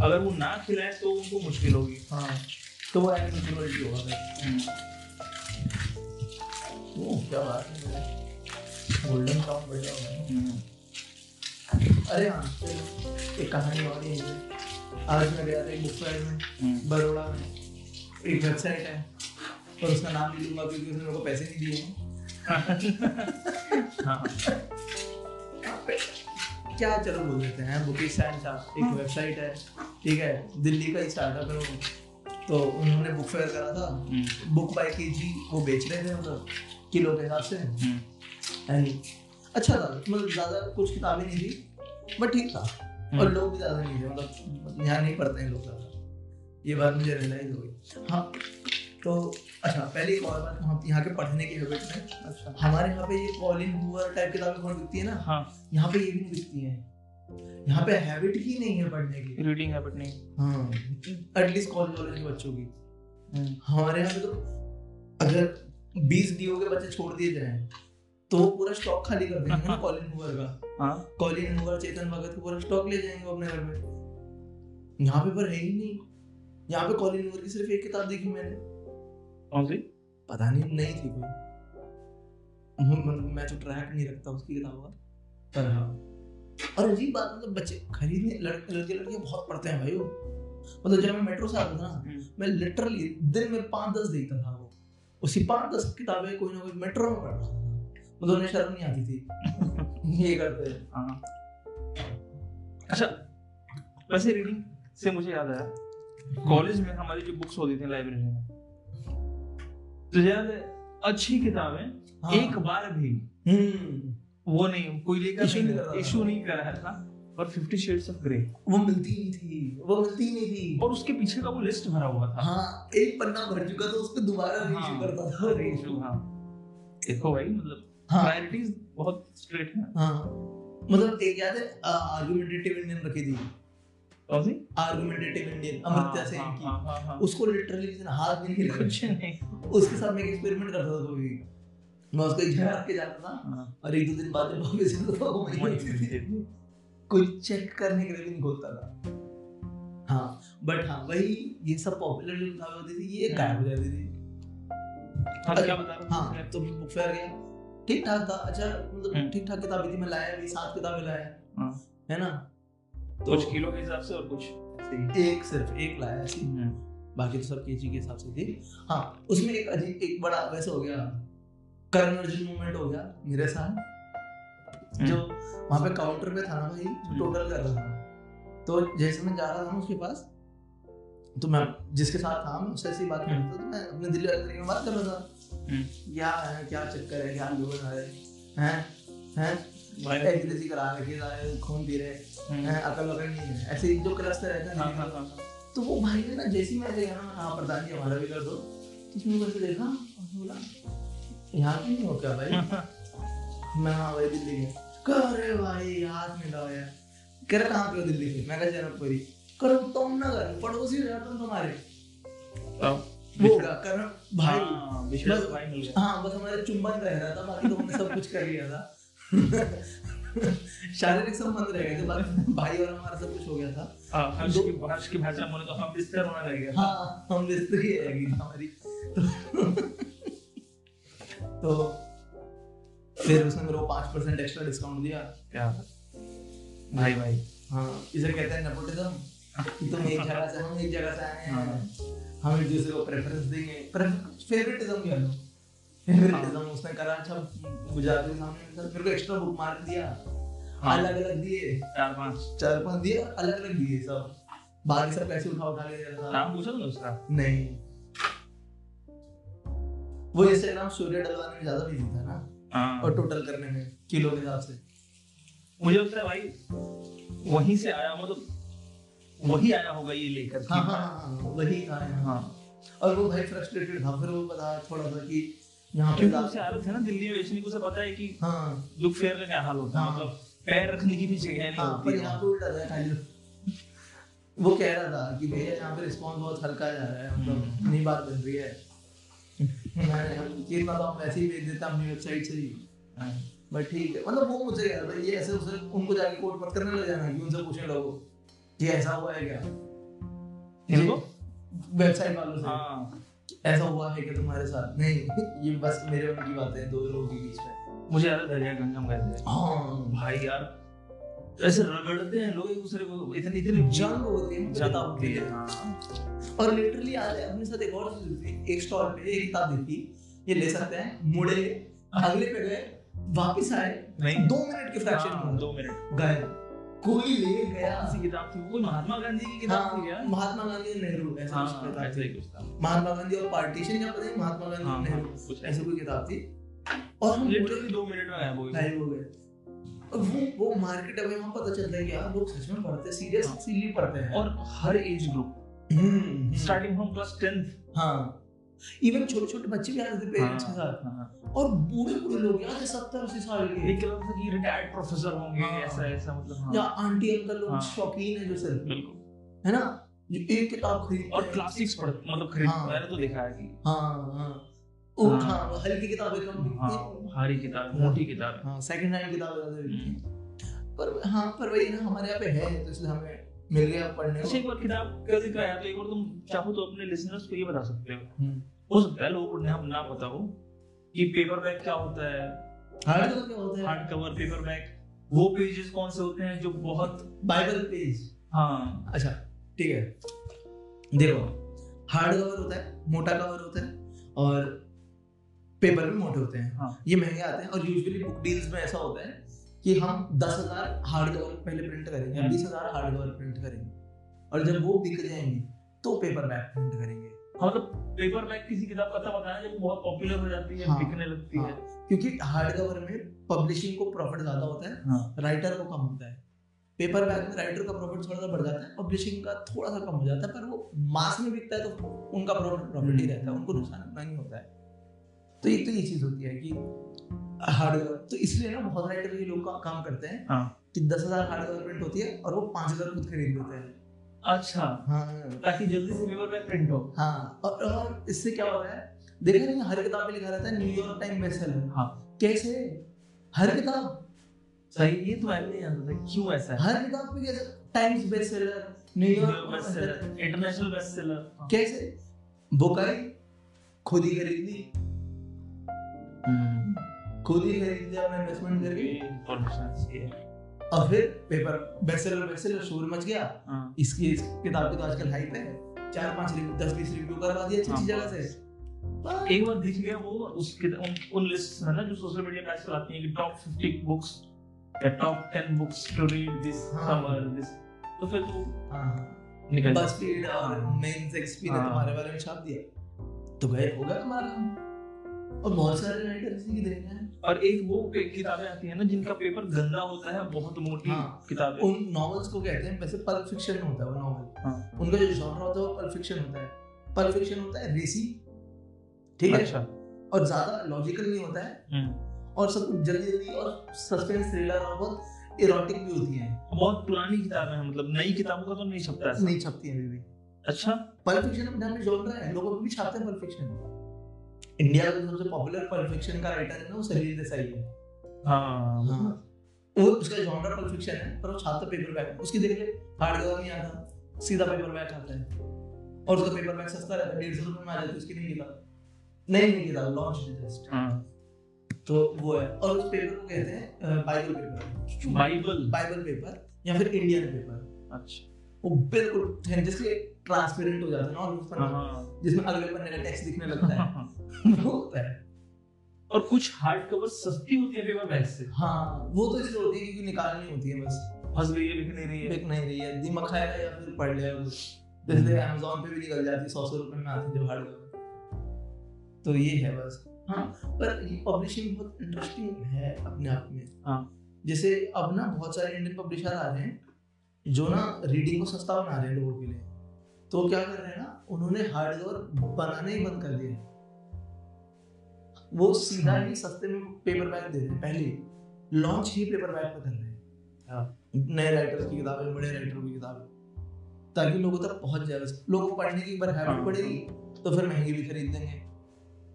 अगर वो ना खिलाए तो उनको मुश्किल होगी। हाँ। तो वो एनिमल क्रुएल्टी होगा वो क्या बात है। गोल्डन टाउन बढ़िया होगा। अरे हाँ एक कहानी और ही है आज मैं गया था एक बुक फेयर में हम्म। बड़ोड़ा में एक वेबसाइट है और उसका नाम नहीं लूँगा क्योंकि उसने मेरे को पैसे नहीं दिए हाँ, हाँ। क्या चलो बोल देते हैं बुकिश साइंस एक वेबसाइट हाँ। है ठीक है दिल्ली का ही स्टार्टअप है वो तो उन्होंने बुक फेयर करा था बुक बाय के जी वो बेच रहे थे मतलब किलो के हिसाब से एंड हम्म। अच्छा था मतलब ज़्यादा कुछ किताबें नहीं थी बट ठीक था। हम्म। और लोग भी ज़्यादा नहीं थे मतलब यहाँ नहीं पढ़ते हैं लोग ज़्यादा। ये बात मुझे रियलाइज़ हो गई। हाँ तो अच्छा पहले एक और बात वहाँ यहाँ के पढ़ने की हैबिट में अच्छा हमारे यहाँ पे ये कॉलिन हुअर टाइप किताबें बहुत बिकती है ना? हाँ। यहाँ पे ये भी नहीं बिकती हैं। यहाँ पे हैबिट ही नहीं है पढ़ने की। रीडिंग हैबिट नहीं। हाँ एटलीस्ट कॉलेज वाले के बच्चों की। हम्म। हमारे यहाँ पे तो अगर बीस डीओ के बच्चे छोड़ दिए जाए तो पूरा स्टॉक खाली कर देंगे ना <laughs> कॉलिन हुअर का। हाँ। कॉलिन हुअर चेतन भगत का पूरा स्टॉक ले जाएँगे अपने घर में। यहाँ पे पर है ही नहीं। यहाँ पे कॉलिन हुअर की सिर्फ़ एक किताब देखी मैंने। कौन सी? पता नहीं नहीं थी कोई। मैं तो ट्रैक नहीं रखता उसकी किताब का। पर हाँ। और अजीब बात मतलब बच्चे खरीदने लड़के लड़के लड़के बहुत पढ़ते हैं भाई वो। मतलब जब मैं मेट्रो से आता था ना हम्म। मैं लिटरली दिन में पाँच दस देखता था वो। उसी पाँच दस किताबें कोई ना कोई मेट्रो में पढ़ रहा था। मतलब उन्हें शर्म नहीं आती थी। <laughs> ये करते हैं हाँ। अच्छा वैसे रीडिंग से मुझे याद आया कॉलेज में हमारी जो बुक्स होती थी लाइब्रेरी में तो ज़्यादा अच्छी किताबें हाँ। एक बार भी हम्म। वो नहीं कोई लेकर इशू नहीं नहीं, कर रहा था और फिफ्टी शेड्स ऑफ़ ग्रे वो मिलती नहीं थी। वो मिलती नहीं थी। और उसके पीछे का वो लिस्ट भरा हुआ था। हाँ एक पन्ना भर चुका था उस पर दोबारा हाँ, करता था। हाँ। देखो भाई मतलब प्रायोरिटीज हाँ, बहुत स्ट्रेट है। हाँ। मतलब एक याद है आर्गुमेंटेटिव इंडियन रखी थी। कौन सी? आर्गुमेंटेटिव इंडियन सेन हाँ, की। हाँ, हाँ, उसको लिटरली जिसने हाथ भी नहीं कुछ नहीं। उसके साथ मैं एक्सपेरिमेंट करता था कभी। मैं उसको एक जगह के जाता था और एक दो दिन बाद जब वापस आता था वो वही कोई चेक करने के लिए भी नहीं खोलता था। हाँ बट हाँ वही ये सब पॉपुलर जो किताबें होती थी ये गायब हो जाती थी। हाँ क्या बता रहा हूँ हाँ तो बुक फेयर गया। ठीक ठाक था। अच्छा मतलब हम्म। ठीक ठाक किताबें थी मैं लाया भी सात किताबें लाया। है। ना? तो कुछ किलो के हिसाब से और कुछ? एक सिर्फ़ एक लाया ऐसी हम्म। बाकी तो सब केजी के हिसाब से थी। हाँ उसमें एक अजीब एक बड़ा वैसे हो गया। करण अर्जुन मूवमेंट हो गया मेरे साथ। हम्म। जो वहाँ पे काउंटर पे था ना भाई जो टोटल। कर रहा था। तो जैसे मैं जा रहा था उसके पास तो मैं जिसके साथ था मैं उससे ऐसी बात कर रहा था तो मैं अपने दिल्ली में बात कर रहा था। क्या है क्या चक्कर है क्या आ रहे हैं? हैं? एग्रेसी करा रखे खून पी रहे हम्म। अकल वकल नहीं है। ऐसे जो क्लस्टर रहता है हाँ, हाँ, हाँ, तो वो भाई ने ना जैसे मैं गया ना हाँ प्रधान जी हमारा भी कर दो। तो उसने मेरे देखा? बोला यहाँ की नहीं हो क्या भाई? मैं हाँ भाई दिल्ली गया। अरे भाई हाथ मिला यार। कह रहे कहाँ पे हो दिल्ली के मैं कहा जनकपुरी करो तुम ना कर पड़ोसी हो तुम तुम्हारे वो कर भाई। हाँ बस हमारे चुंबन रह रहा था बाकी तो हमने सब कुछ कर लिया था। <laughs> शारीरिक संबंध रह गए थे भाई और हमारा सब कुछ हो गया था। हाँ, हर्ष की हर्ष की भाषा बोले तो हम बिस्तर होने लग हाँ हम बिस्तर ही रहेगी हमारी। तो फिर उसने मेरे को पाँच परसेंट एक्स्ट्रा डिस्काउंट दिया। क्या? भाई भाई। हाँ इसे कहते हैं नेपोटिज्म तुम एक जगह से हम एक जगह से आए हैं। हाँ। हम एक दूसरे को प्रेफरेंस देंगे। फेवरेटिज्म कह लो फेवरेटिज्म। उसने करा अच्छा गुजराती सामने सर मेरे को एक्स्ट्रा बुक मार्क दिया। हाँ। अलग अलग दिए। चार पाँच। चार पाँच दिए अलग अलग दिए सब। बाकी सब पैसे उठा उठा के दे रहा था नाम पूछा था उसका? नहीं। वो इंस्टाग्राम स्टोरी डलवाने में ज़्यादा बिज़ी था ना। हाँ। और टोटल करने में किलो के हिसाब से। मुझे लगता है भाई वहीं से आया मतलब वही आया होगा ये लेकर हाँ, हाँ, हाँ, हाँ, वही आया हाँ। और वो भाई फ्रस्ट्रेटेड था फिर वो बता थोड़ा सा कि यहाँ पे उसे आदत है ना दिल्ली में बेचने को उसे पता है कि हाँ। लुक फेयर का क्या हाल होता है हाँ। मतलब पैर रखने की भी जगह नहीं हाँ, पर यहाँ पे उल्टा था खाली वो कह रहा था कि भैया यहाँ पे रिस्पॉन्स बहुत हल्का जा रहा है मतलब हम्म। नहीं बात बन रही है। मैंने ये तो हम वैसे ही भेज देता अपनी वेबसाइट से ही। बट हाँ। ठीक है। मतलब वो मुझे कह रहा था ये ऐसे उसे उनको जाके कोर्ट पर करने लग जाना कि उनसे पूछने लोगों। कि ऐसा हुआ है क्या इनको वेबसाइट वालों से। हाँ। ऐसा हुआ है कि तुम्हारे साथ। नहीं ये बस मेरे उनकी बातें दो लोगों के बीच में। मुझे है दरिया गंगम कहते हैं हाँ। भाई यार ऐसे रगड़ते हैं लोग एक दूसरे को इतनी इतनी जंग होती है जंग होती है हाँ। और लिटरली आज अपने साथ एक और एक स्टॉल पे एक किताब देखी ये ले सकते हैं। मुड़े अगले पे गए वापिस आए। नहीं। दो मिनट के फ्रैक्शन में। हाँ, दो मिनट। गए। कोई ले गया। ऐसी किताब थी? वो महात्मा गांधी की किताब हाँ, थी क्या? महात्मा गांधी नेहरू ऐसा हाँ, कुछ ऐसा ही कुछ था। महात्मा गांधी और पार्टीशन या पता नहीं महात्मा गांधी हाँ, नेहरू हाँ, कुछ ऐसी कोई किताब थी? और हम लिटरली 2 मिनट में गायब हो गए। गायब हो गए। वो वो मार्केट में वहाँ पता चलता है कि यार लोग सच में पढ़ते सीरियस सीली पढ़ते हैं। और हर age group starting from class 10th हाँ। इवन छोटे छोटे बच्चे भी आते थे पेरेंट्स के साथ। हाँ, हाँ। और बूढ़े बूढ़े लोग यार सत्तर अस्सी साल के। एक लगता था कि रिटायर्ड प्रोफेसर होंगे हाँ, ऐसा ऐसा मतलब या आंटी अंकल लोग शौकीन है जो सिर्फ़ बिल्कुल। है ना? जो एक किताब खरीद और क्लासिक्स पढ़ मतलब खरीद मैंने तो देखा है कि। हाँ हाँ। हाँ। हल्की किताबें कम हाँ भारी किताब मोटी किताब। हाँ सेकंड हैंड किताब पर हाँ पर वही ना हमारे यहाँ पे है तो इसलिए हमें मिल गया पढ़ने को। अच्छा, एक बार किताब का ज़िक्र आया तो एक बार तुम चाहो तो अपने लिसनर्स को ये बता सकते हो। हम्म। हो सकता है लोगों को ना ना पता हो कि पेपर बैग क्या होता है। हार्ड कवर क्या होता है? हार्ड कवर पेपर बैग वो पेजेस कौन से होते हैं जो बहुत बाइबल पेज हाँ। अच्छा ठीक है। देखो हार्ड कवर होता है मोटा कवर होता है और पेपर भी मोटे होते हैं। हाँ. ये महँगे आते हैं और यूजुअली बुक डील्स में ऐसा होता है कि हम दस हज़ार हार्ड कवर पहले प्रिंट करेंगे या बीस हज़ार हार्ड कवर प्रिंट करेंगे। और जब वो बिक जाएँगे तो पेपर बैग प्रिंट करेंगे। हाँ मतलब पेपर बैग किसी किताब का तब आता है जब बहुत पॉपुलर हो जाती है हाँ, बिकने लगती हाँ, है। क्योंकि हार्ड कवर में पब्लिशिंग को प्रॉफिट ज़्यादा होता है हाँ, राइटर को कम होता है। पेपर बैग में राइटर का प्रॉफिट थोड़ा सा बढ़ जाता है पब्लिशिंग का थोड़ा सा कम हो जाता है पर वो मास में बिकता है तो उनका प्रॉफिट प्रॉफिट ही रहता है उनको नुकसान उतना नहीं होता है। तो एक तो ये चीज़ होती है कि हार्डवेयर तो इसलिए ना बहुत राइटर ये लोग का, काम करते हैं हाँ. कि दस हज़ार हार्डवेयर प्रिंट होती है और वो पाँच हज़ार खुद खरीद लेते हैं। अच्छा। हाँ। ताकि जल्दी से पेपर में प्रिंट हो। हाँ और, और इससे क्या हो रहा है? देखा नहीं हर किताब में लिखा रहता है न्यूयॉर्क टाइम बेस्ट सेलर हाँ। कैसे? हर किताब। सही ये तो मैं नहीं जानता था क्यों ऐसा है? हर किताब पे कैसे? Times best seller New York best seller international best seller कैसे? बुक आई खुद ही खरीद ली। खुद ही खरीद लिया अपना इन्वेस्टमेंट करके और फिर पेपर बेस्टसेलर बेस्टसेलर शोर मच गया। हाँ। इसकी इस किताब की तो आजकल हाइप है। चार पाँच दस बीस रिव्यू करवा दिए अच्छी अच्छी हाँ। जगह से। एक बार दिख गया वो उसके उन, उन लिस्ट है ना जो सोशल मीडिया पे आजकल आती है कि टॉप 50 बुक्स या top 10 books to read this summer this तो फिर तो हाँ। निकल बस फ़ीड और मेंस एक्सपी ने तुम्हारे बारे में छाप दिया। तो गए होगा तुम्हारा। और बहुत सारे राइटर इसी की देन है। और एक वो किताबें आती है ना जिनका पेपर गंदा होता है बहुत मोटी हाँ, किताबें। उन नॉवेल्स को कहते हैं वैसे पल्प फिक्शन होता है वो नॉवेल हाँ, उनका जो जॉनर होता है वो पल्प फिक्शन होता है। पल्प फिक्शन होता है रेसी ठीक है? अच्छा। और ज़्यादा लॉजिकल नहीं होता है। हम्म। और सब कुछ जल्दी जल्दी और सस्पेंस थ्रिलर और बहुत इरोटिक भी होती है। बहुत पुरानी किताबें हैं मतलब नई किताबों का तो नहीं छपता नहीं छपती है अभी भी। अच्छा। पल्प फिक्शन अपने में जॉनर है लोग अभी भी छापते हैं पल्प फिक्शन इंडिया का सबसे पॉपुलर परफेक्शन का राइटर है ना वो सलील देसाई है। हाँ। हाँ। वो उसका जॉनर परफेक्शन है पर वो छात्र पेपर बैक उसकी देख ले हार्ड कवर नहीं आता सीधा पेपर बैक आता है। और उसका पेपर बैक सस्ता रहता है डेढ़ सौ रुपये में आ जाता है उसकी नहीं किताब नहीं नहीं किताब लॉन्च जस्ट तो वो है। और उस पेपर को कहते हैं Bible paper Bible Bible paper या फिर इंडियन पेपर अच्छा। वो बिल्कुल जिसके ट्रांसपेरेंट हो जाता है ना और हाँ। जिसमें अगले पन्ने का टेक्स्ट दिखने लगता है। <laughs> होता है। और कुछ हार्ड कवर सस्ती होती है पेपर बैग से। हाँ वो तो इसलिए होती है क्योंकि निकालनी होती है बस। फंस गई है बिक नहीं रही है। बिक नहीं रही है। दिमाग खाएगा या फिर पढ़ लिया कुछ? इसलिए अमेजोन पे भी निकल जाती है सौ सौ रुपए में आती है हार्ड कवर तो ये है बस। हाँ। पर ये पब्लिशिंग बहुत इंटरेस्टिंग है अपने आप में। हाँ। जैसे अब ना बहुत सारे इंडियन पब्लिशर आ रहे हैं जो ना रीडिंग को सस्ता बना रहे हैं लोगों के लिए। तो क्या कर रहे हैं ना उन्होंने हार्ड कवर बनाने ही बंद कर दिए वो सीधा ही सस्ते में पेपर बैग दे रहे हैं पहले। लॉन्च ही पेपर बैग पे कर रहे हैं। हाँ। नए राइटर्स की किताबें बड़े राइटरों की किताबें। ताकि लोगों तक पहुँच जाए लोगों को पढ़ने की एक बार हैबिट हाँ, पड़ेगी। तो फिर महँगी भी खरीद देंगे।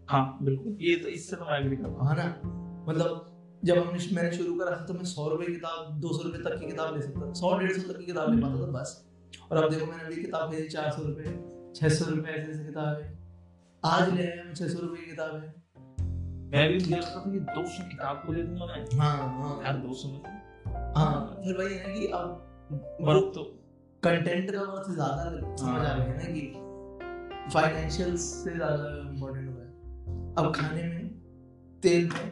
हाँ बिल्कुल। ये तो इससे तो मैं एग्री करता हूँ ना? मतलब जब हमने मैंने शुरू करा तो मैं सौ रुपए किताब दो सौ रुपए तक की किताब ले सकता सौ डेढ़ सौ तक की किताब ले पाता था बस। और अब देखो मैंने अभी किताब भेजी चार सौ रुपए छह सौ रुपए ऐसे ऐसे किताब। है आज ले आया छह सौ रुपए की किताब। है मैं भी मुझे लगता था कि दो सौ किताब को दे दूँगा मैं हाँ हाँ। यार दो सौ में हाँ। फिर वही है कि अब वर्क तो कंटेंट का बहुत ज़्यादा समझ आ गया ना कि फाइनेंशियल से ज़्यादा इम्पोर्टेंट हो गया अब खाने में तेल में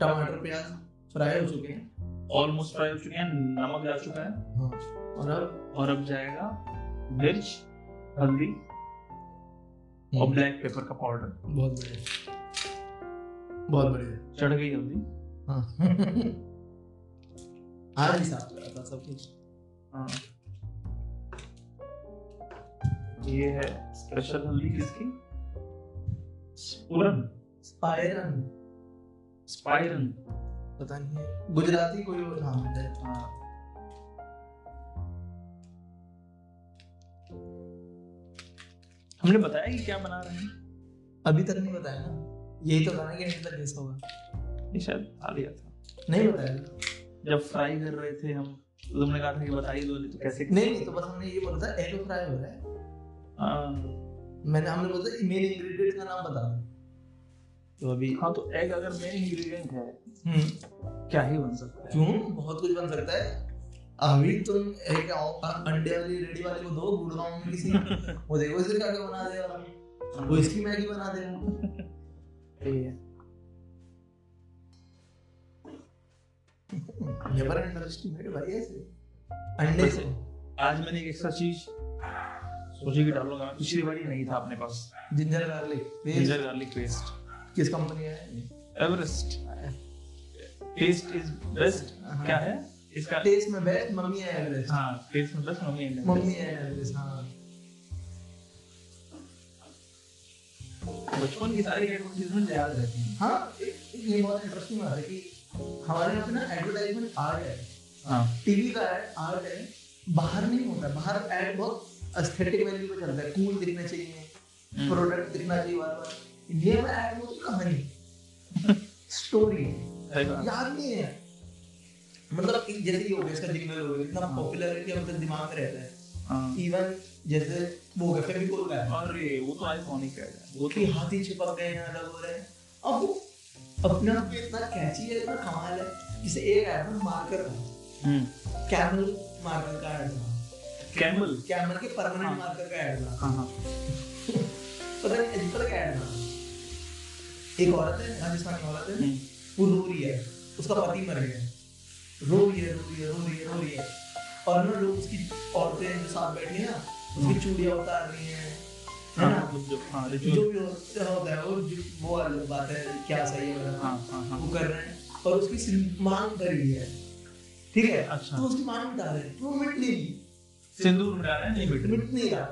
टमाटर प्याज फ्राई हो चुके हैं। ऑलमोस्ट फ्राई हो चुके हैं नमक जा चुका है। हाँ। और अब और अब जाएगा मिर्च हल्दी और ब्लैक हम्म। पेपर का पाउडर बहुत बढ़िया। बहुत बढ़िया। चढ़ गई हल्दी हाँ। <laughs> आज ही साफ़ करा था सब कुछ। हाँ। ये है स्पेशल हल्दी किसकी स्पुरन स्पायरन स्पाइरन। पता नहीं है गुजराती कोई और नाम है। हाँ। हमने बताया कि क्या बना रहे हैं? अभी तक नहीं बताया ना। यही तो गाना कि तक गेस होगा। ये शायद आ लिया था। नहीं बताया। जब फ्राई कर रहे थे हम तो तुमने कहा था कि बताइए दो तो कैसे नहीं नहीं तो बस हमने ये बोला था एग फ्राई हो रहा है। हाँ। मैंने हमने बोला था मेन इंग्रेडिएंट का नाम बता दो। तो अभी हाँ तो एग अगर मेन इंग्रेडिएंट है हम्म। क्या ही बन सकता है? क्यों? बहुत कुछ बन सकता है। अभी तुम एक अंडे वाली रेडी वाले को दो गुड़गांव में किसी। <laughs> वो देखो इसे क्या क्या बना देगा वो इसकी मैगी बना देगा ये बड़ा इंटरेस्टिंग भाई ऐसे। अंडे से आज मैंने एक एक्स्ट्रा चीज़ सोची कि डालूँगा। पिछली बार नहीं था अपने पास। Ginger garlic ginger garlic paste किस कंपनी है? एवरेस्ट टेस्ट इज़ बेस्ट क्या है? इसका टेस्ट में बेस्ट मम्मी है एवरेस्ट हाँ टेस्ट में बेस्ट मम्मी है मम्मी है एवरेस्ट हाँ। बचपन की सारी मुझे याद रहती हैं। हाँ। ये बहुत इंटरेस्टिंग बात है कि हमारे यहाँ पे ना एडवर्टाइजमेंट आर्ट है। हाँ। टीवी का एड आर्ट है। बाहर नहीं होता बाहर एड बहुत एस्थेटिक वैल्यू पे चलता है। कूल दिखना चाहिए। प्रोडक्ट हम्म। दिखना चाहिए बार बार। इंडिया में वो कहानी स्टोरी याद नहीं है। मतलब जैसे ही हो गया इसका जिंगल हो गया इतना पॉपुलर है। कि अब तक दिमाग में रहता है। इवन हाँ। जैसे वो गए फेविकोल का है। अरे वो तो आइकॉनिक है। वो कि हाथी चिपक गए हैं अलग हो रहे हैं। अब वो अपने आप में इतना कैची है इतना कमाल है जैसे एक आया ना मार्कर का कैमल मार्कर का ऐड था कैमल कैमल के परमानेंट मार्कर का ऐड था हाँ हाँ। <laughs> पता नहीं अजीब का ऐड था एक औरत है राजस्थानी औरत है हम्म। वो रो रही है। उसका पति मर गया। रो रही है रो रही है रो रही है रो रही है। और ना लोग उसकी औरतें जो साथ बैठी है ना उसकी हम्म। चूड़ियाँ उतार रही हैं है ना? हाँ, जो भी होता है वो वो अलग बात है क्या सही है हाँ, हाँ, वो कर रहे हैं और उसकी मांग कर है। ठीक है? अच्छा। तो उसकी मांग मिटा रहे वो मिट नहीं रही। सिंदूर मिटा रहे नहीं मिट मिट नहीं रहा।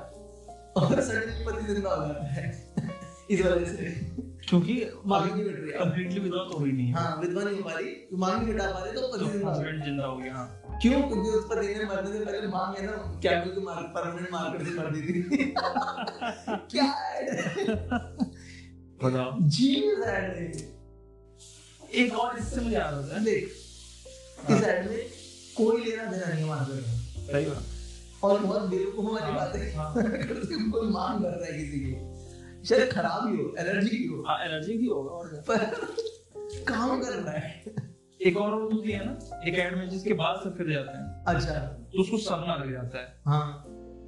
और सडनली पति ज़िंदा हो जाता है। <laughs> इस वजह से। क्योंकि कंप्लीटली विधवा तो हुई नहीं हाँ। विधवा नहीं हो। पा रही मांग नहीं मिटा पा रही तो पति ज़िंदा हस्बैंड ज़िंदा हो गया हाँ। क्यों? क्योंकि उस पर देने मरने से पहले मांग है ना कैमिकल के मार्क परमानेंट मार्कर से मर दी थी। <laughs> क्या बताओ। जीनियस ऐड है एक और इससे मुझे याद आता है देख इस ऐड में कोई लेना देना नहीं का सही बात। और बहुत बेवकूफ़ वाली बात है हाँ। <laughs> कोई मांग कर रहा है किसी की। शायद खराब ही हो एलर्जी की हो। हाँ एलर्जी की होगा और पर काम कर रहा है। एक और मूवी है ना एक एड में जिसके बाल सफ़ेद जाते हैं। अच्छा। तो उसको सदमा लग जाता है। हाँ।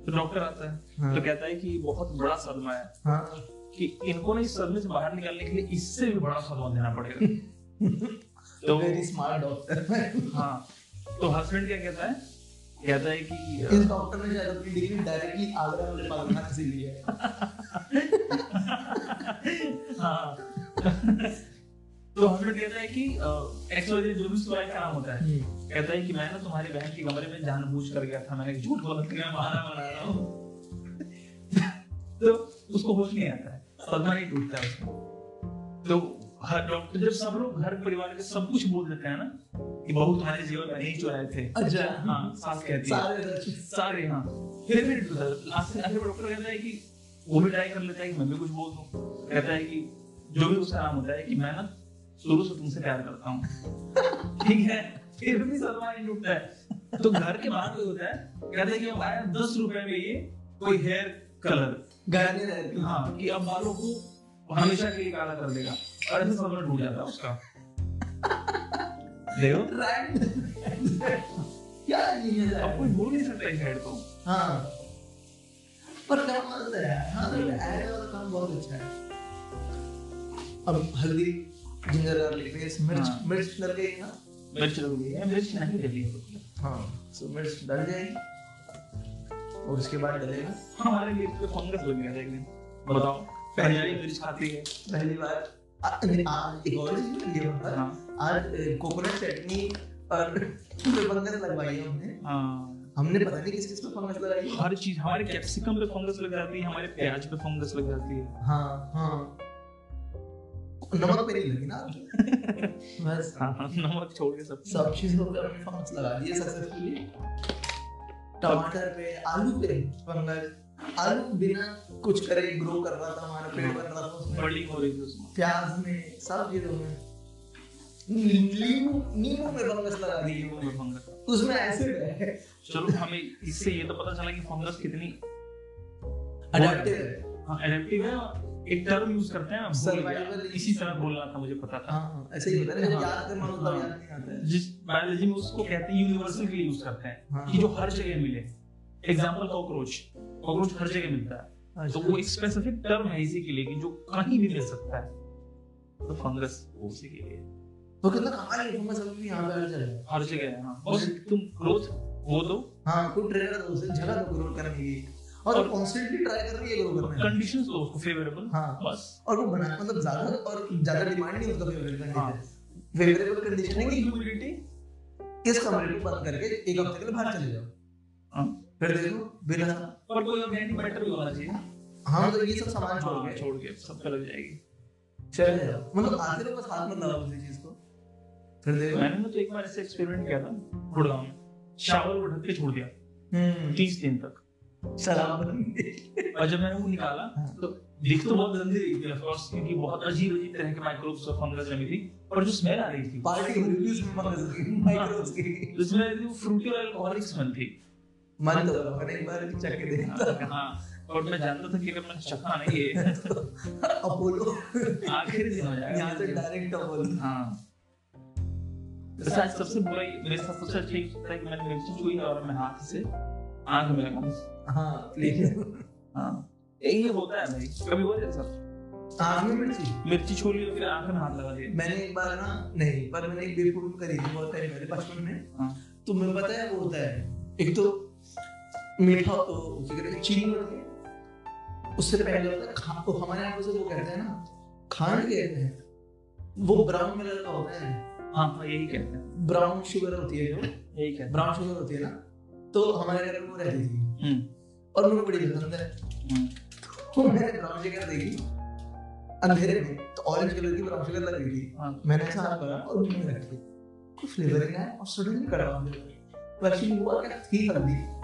तो डॉक्टर आता है हाँ। तो कहता है कि बहुत बड़ा सदमा है। हाँ। कि इनको ना इस सदमे से बाहर निकालने के लिए इससे भी बड़ा सदमा देना पड़ेगा। <laughs> तो वेरी स्मार्ट डॉक्टर हाँ तो हस्बैंड क्या कहता है? कहता है कि इस डॉक्टर ने शायद अपनी डिग्री डायरेक्टली आगरा वाले पागलखाने से ली है। <laughs> हाँ। तो हस्बैंड कहता है कि एक्स वाई जो भी उसकी वाइफ का नाम होता है हम्म। कहता है कि मैं ना तुम्हारी बहन के कमरे में जानबूझ कर गया था मैंने झूठ बोला कि मैं बहाना बना रहा हूँ। <laughs> तो उसको होश नहीं आता है सदमा नहीं टूटता है उसको। तो हर डॉक्टर जब सब लोग घर परिवार के सब कुछ बोल देते हैं ना कि बहू तुम्हारे जीवन में नहीं चुराए थे। अच्छा। हाँ सास कहती है। सारे सारे हाँ। फिर भी लास्ट में आखिर डॉक्टर कहता है कि वो भी ट्राई कर लेता है कि मैं भी कुछ बोल दूँ। कहता है कि जो भी उसका नाम होता है कि मैं ना शुरू से तुमसे प्यार करता हूँ। ठीक है? फिर भी सलमान नहीं टूटता है। तो घर के बाहर कोई होता है कहते हैं कि आया दस रुपए में ये कोई हेयर कलर गाने हाँ कि अब बालों को हमेशा के लिए काला कर देगा। और ऐसे सलमान टूट जाता है। उसका। देखो। <laughs> क्या नहीं है। अब कोई बोल नहीं सकता इस हेड को। हाँ। पर काम आता है। हाँ तो ऐड वाला काम बहुत अच्छा है। अब हल्दी जिंजर गार्लिक पेस्ट मिर्च हाँ। मिर्च डल गई ना? मिर्च डल गई है। मिर्च नहीं डली। है हाँ सो मिर्च डल जाएगी। और उसके बाद डलेगा। हमारे लिए तो फंगस लग गया था एक दिन बताओ। पहली मिर्च खाती है। पहली बार। है आज कोकोनट चटनी और फंगस लगवाई हमने। हाँ। हमने पता नहीं किस किस पे फंगस लगाई हर चीज़ हमारे कैप्सिकम पे फंगस लग जाती है हमारे प्याज पे फंगस लग जाती है। हाँ हाँ। नमक पे नहीं लगी ना बस। हाँ, हाँ नमक छोड़ के सब। सब चीज़ों पे हमने फंगस लगा दिए सक्सेसफुली टमाटर पे आलू पे फंगस आलू बिना कुछ करे ग्रो कर रहा था हमारा पेड़ बन रहा था उसमें बर्डिंग हो रही थी उसमें। प्याज में सब चीज़ों में। नींबू नींबू में फंगस लगा दी। में फंगस उसमें एसिड है चलो हमें इससे ये तो पता चला कि फंगस कितनी अडेप्टिव है। हाँ एडेप्टिव है एक टर्म यूज़ करते हैं सर्वाइवल इसी तरह बोलना था मुझे पता था। हाँ, हाँ ऐसे ही होता है हाँ। याद करना मतलब याद नहीं आता है। जिस बायोलॉजी में उसको कहते हैं यूनिवर्सल के लिए यूज़ करते हैं। कि जो हर जगह मिले। एग्जांपल कॉकरोच कॉकरोच हर जगह मिलता है। अच्छा। तो वो एक स्पेसिफिक टर्म है इसी के लिए कि जो कहीं भी मिल सकता है। तो फंगस उसी के लिए। तो कितना कमाल है फंगस अभी यहाँ पे हर जगह। हर जगह है। हाँ बस तुम ग्रोथ वो दो। हाँ कोई ट्रेनर दो उसे जगह दो ग्रोथ करने की और कॉन्स्टेंटली ट्राई कर रही है ग्रो करने कंडीशंस दो उसको फेवरेबल हाँ। बस। और वो बना मतलब ज़्यादा और ज़्यादा डिमांड नहीं उसका फेवरेबल कंडीशन फेवरेबल कंडीशन है कि ह्यूमिडिटी इस कमरे को बंद करके एक हफ़्ते के लिए बाहर चले जाओ। हाँ। फिर देखो बिना पर कोई ऑर्गेनिक मैटर भी होना चाहिए। हाँ तो ये सब सामान छोड़ के छोड़ के सब लग जाएगी। चल। जाओ मतलब आते रहो बस हाथ मत लगाओ उसी चीज़ को। फिर देखो। मैंने तो एक बार ऐसे एक्सपेरिमेंट किया था गुड़गांव में। शावर को ढक के छोड़ दिया। हम्म। 30 दिन तक। सलाम। और जब मैंने वो निकाला तो दिख तो बहुत गंदी रही थी ऑफ़ कोर्स क्योंकि बहुत अजीब अजीब तरह के माइक्रोब्स और फंगस जमी थी और जो स्मेल आ रही थी। पार्टी हो उसमें फंगस की माइक्रोब्स की। उसमें वो फ्रूटी और अल्कोहलिक स्मेल थी। मन तो मैंने एक बार चख के देखा हाँ और मैं जानता था कि अगर चखा नहीं है। <laughs> अपोलो। आखिरी दिन हो जाएगा। यहाँ से डायरेक्ट अपोलो। हाँ। सबसे बुरा मेरे साथ सबसे अच्छा ये है कि मैंने मिर्ची छुई और मैं हाथ से आँख में लगा हाँ हाँ। यही होता है भाई। कभी हुआ है सर आँख में मिर्ची? मिर्ची छू ली फिर आँख में हाथ लगा दिया। मैंने एक बार ना नहीं पर मैंने एक बेवकूफ़ करी थी बहुत पहले बचपन में। हाँ। तो मैं पता है वो होता है? एक तो मीठा तो कहते हैं चीनी होती है। उससे पहले होता है खा तो हमारे यहाँ से वो कहते हैं ना खांड कहते हैं। वो ब्राउन कलर का होता है। हाँ हाँ यही कहते हैं। ब्राउन शुगर होती है जो। यही कहते हैं। ब्राउन शुगर होती है ना। तो हमारे घर में वो रहती थी। हम्म। और मुझे बड़ी पसंद है। हम्म। तो मैंने ब्राउन शुगर देखी। अंधेरे में तो ऑरेंज कलर की ब्राउन शुगर लग रही थी। हाँ। मैंने ऐसा हाथ करा और मुँह में रखी कुछ फ्लेवर नहीं आया और सडनली कड़ा पर एक्चुअली हुआ क्या? थी हल्दी।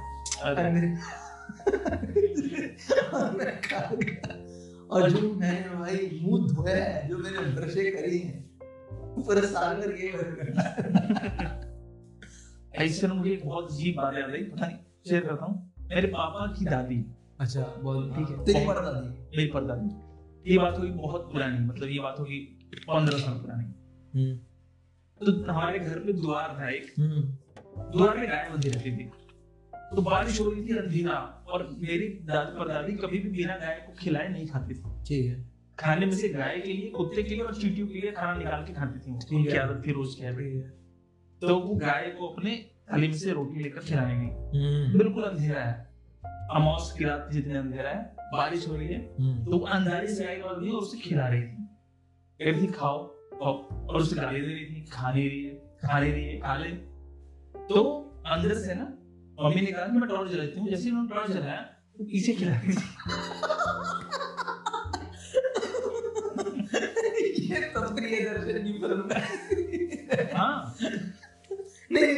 और जो मैंने भाई मुँह धोया है जो मैंने ब्रशें करी हैं पूरा साल भर ये ऐसे मुझे एक बहुत अजीब बात याद आई पता नहीं शेयर करता हूँ। मेरे पापा की दादी। अच्छा बहुत ठीक है। तेरी परदादी मेरी परदादी। ये बात होगी बहुत पुरानी मतलब ये बात होगी पंद्रह साल पुरानी। हम्म। तो हमारे घर पे द्वार था एक। हम्म। द्वार में गाय बंधी रहती थी। तो बारिश हो रही थी अंधेरा और मेरी दादी परदादी कभी भी बिना गाय को खिलाए नहीं खाती थी। ठीक है। खाने में से गाय के लिए कुत्ते के लिए और चीटियों के लिए खाना निकाल के खाती थी उनकी आदत थी रोज की तो वो गाय को अपने थाली में से रोटी लेकर खिलाएँगे हम्म। बिल्कुल अंधेरा है। अमावस की रात जितने अंधेरा है बारिश हो रही है हम्म। तो अंधारी से गाय और उसे खिला रही थी। कहती खाओ और उसे गाली दे रही थी खा नहीं रही है खा नहीं रही है खा ले। तो अंदर से ना मम्मी ने कहा कि मैं टॉर्च जलाती हूँ जैसे उन्होंने टॉर्च जलाया तो पीछे खिला ये तो प्रियदर्शन की फ़िल्म है। हाँ। नहीं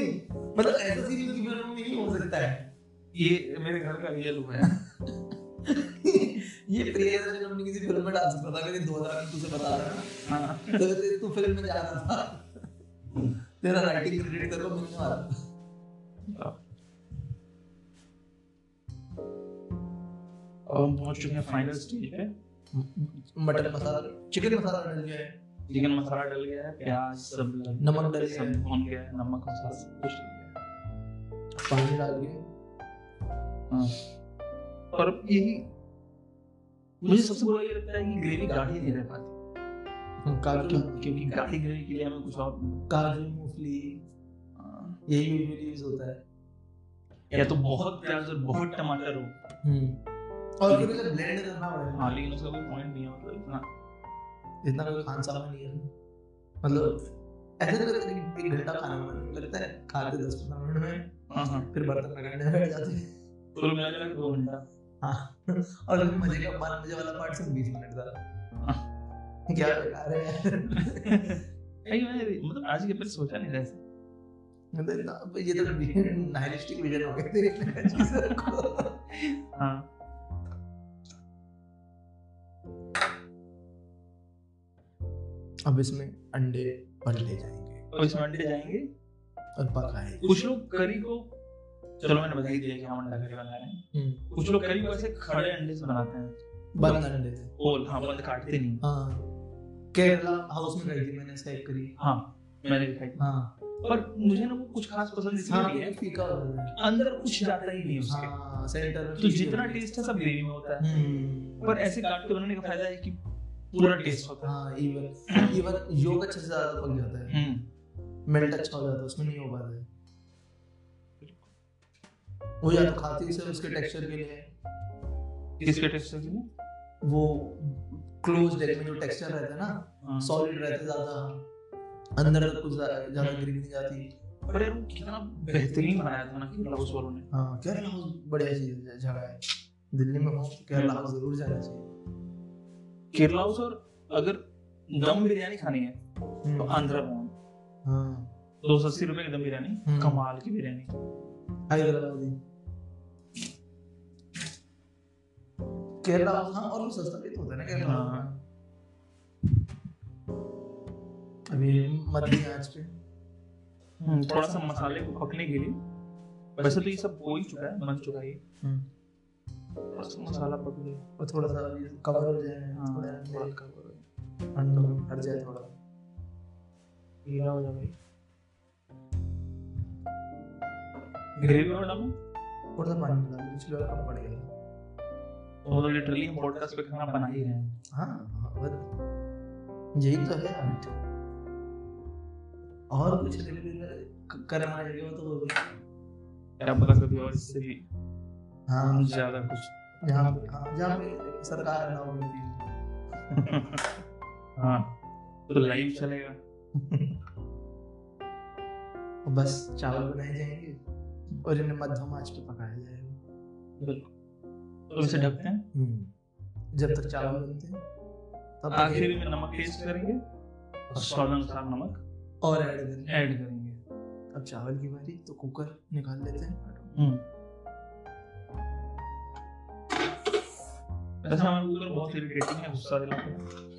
मतलब ऐसा सीन की फ़िल्म नहीं हो सकता है। ये मेरे घर का रियल हुआ है। ये प्रियदर्शन हमने किसी फ़िल्म में डाल सकता था लेकिन 2000 में तुझे बता रहा हाँ। तो तू फ़िल्म में जा रहा था। तेरा राइटिंग क्रेडिट तेरे को मिलने वाला था पहुँच चुके हैं फाइनल स्टेज पे मटन मसाला चिकन मसाला डल गया है। चिकन मसाला डल गया है प्याज सब नमक डल गया सब है। गया है नमक मसाला सब कुछ डल गया पानी डाल के। हाँ। और यही मुझे सबसे बुरा ये लगता है कि ग्रेवी गाढ़ी नहीं रह पाती। क्यों- क्योंकि गाढ़ी ग्रेवी के लिए हमें कुछ और काजू मूंगफली हाँ, यही यूजुअली यूज़ होता है। या तो बहुत प्याज और बहुत टमाटर हो। और फिर उसे ब्लेंड करना पड़ेगा हाँ। लेकिन उसका कोई पॉइंट नहीं है मतलब इतना। इतना कोई खान सामा नहीं है। मतलब ऐसे तो लगता है कि एक घंटा खाना बनाने लगता है खाते दस पंद्रह मिनट में हाँ हाँ। फिर बर्तन में बैठ जाते हैं। कुल मिला के दो घंटा। हाँ। और मज़े का बाल मज़े वाला पार्ट सिर्फ़ बीस मिनट था। क्या बेकार है? नहीं मैंने मतलब आज के पहले सोचा नहीं था ऐसे। मतलब ये तो <laughs> नाइलिस्टिक विजन हो गया तेरे को हाँ। अब इसमें अंडे पलटे जाएँगे। और इसमें अंडे जाएँगे। और पकाएँगे। कुछ लोग करी को चलो मैंने बता ही दिया कि हम अंडा करी बना रहे हैं। कुछ लोग करी को ऐसे खड़े अंडे से बनाते हैं। बंद अंडे से। होल हाँ बंद काटते नहीं। हाँ। केरला हाउस में गई थी मैंने स्टेक करी। हाँ मैंने भी खाई हाँ। पर मुझे ना वो कुछ खास पसंद इसलिए हाँ नहीं है फीका अंदर कुछ जाता ही नहीं उसके। हाँ सेंटर तो जितना टेस्ट है सब ग्रेवी में होता है। हम्म। पर ऐसे काट के बनाने का फ़ायदा है कि पूरा टेस्ट होता हाँ। इवन इवन योग अच्छे से ज़्यादा पक जाता है। है हम्म। मेल्ट अच्छा हो जाता है उसमें नहीं हो पाता है। वो या तो खाती से उसके टेक्सचर के लिए। किसके टेक्सचर के लिए? वो क्लोज डेक में जो टेक्सचर रहता है ना हाँ। सॉलिड रहते ज़्यादा। अंदर तक कुछ ज़्यादा ग्रेवी नहीं जाती। पर यार कितना बेहतरीन बनाया था ना केरला हाउस वालों ने। हाँ केरला हाउस बढ़िया चीज़ है जगह है। दिल्ली में हो तो केरला हाउस ज़रूर जाना चाहिए। केरला हाउस और अगर दम बिरयानी खानी है तो हम्म, आंध्रा में। हाँ। दो सौ अस्सी रुपए की दम बिरयानी हम्म। कमाल की बिरयानी। हैदराबादी। केरला हाँ और सस्ता भी तो होता है ना केरला हाँ। अभी मध्य आँच पे थोड़ा सा मसाले को पकने के लिए। वैसे तो ये सब हो ही चुका है बन चुका है मसाला पक गया। और थोड़ा सा कवर हो जाए हाँ, थोड़ा अंदर हो गया। अंडों हट जाए थोड़ा। गीला हो जाएगा ग्रेवी और डालूं? थोड़ा सा पानी डाल पिछले वाला कम पड़ गया। वो तो लिटरली हम पॉडकास्ट पे खाना बना ही रहे हैं। हाँ हाँ, बस। यही तो है। आर्ट और कुछ करना चाहिए तो? क्या पता कभी और इससे भी हाँ ज़्यादा कुछ। पे हाँ जहाँ पे सरकार अलाउ करती है <laughs> हाँ तो लाइव चलेगा। और <laughs> बस चावल बनाए जाएँगे और इन्हें मध्यम आँच पे पकाया जाएगा। बिल्कुल। तो इसे ढकते हैं? हम्म। जब तक चावल बनते हैं तब आखिर में नमक टेस्ट करेंगे और स्वाद अनुसार नमक और ऐड करेंगे। ऐड करेंगे। अब चावल की बारी तो कुकर निकाल लेते हैं। वैसे हमारा कुकर बहुत इरिटेटिंग है गुस्सा दिलाता है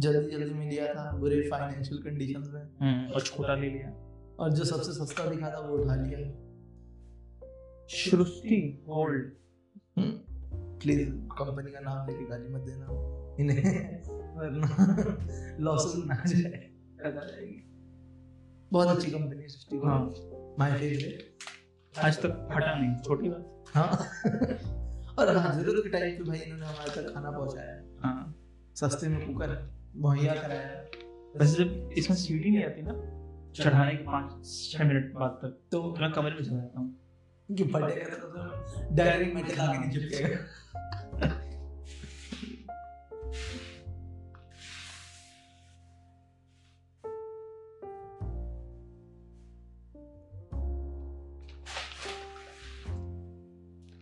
जल्दी जल्दी में लिया था बुरे फाइनेंशियल कंडीशन में। हम्म और छोटा ले लिया। और जो सबसे सस्ता दिखा था वो उठा लिया। सृष्टि गोल्ड। प्लीज़ कंपनी का नाम लेके गाली मत देना। इन्हें वरना लॉसेस ना जाए। बहुत अच्छी कंपनी है सृष्टि हाँ। माय फेवरेट आज तक फटा नहीं छोटी बात। हाँ। <laughs> और हाँ ज़रूर के टाइम पे भाई इन्होंने हमारे तक खाना पहुँचाया। हाँ। सस्ते में कुकर मुहैया कराया। वैसे जब इसमें सीटी नहीं आती ना चढ़ाने के पाँच छः मिनट बाद तक तो तो मैं कमरे में चला जाता हूँ। कि फटेगा तो डायरी में चला के नहीं चिपकेगा।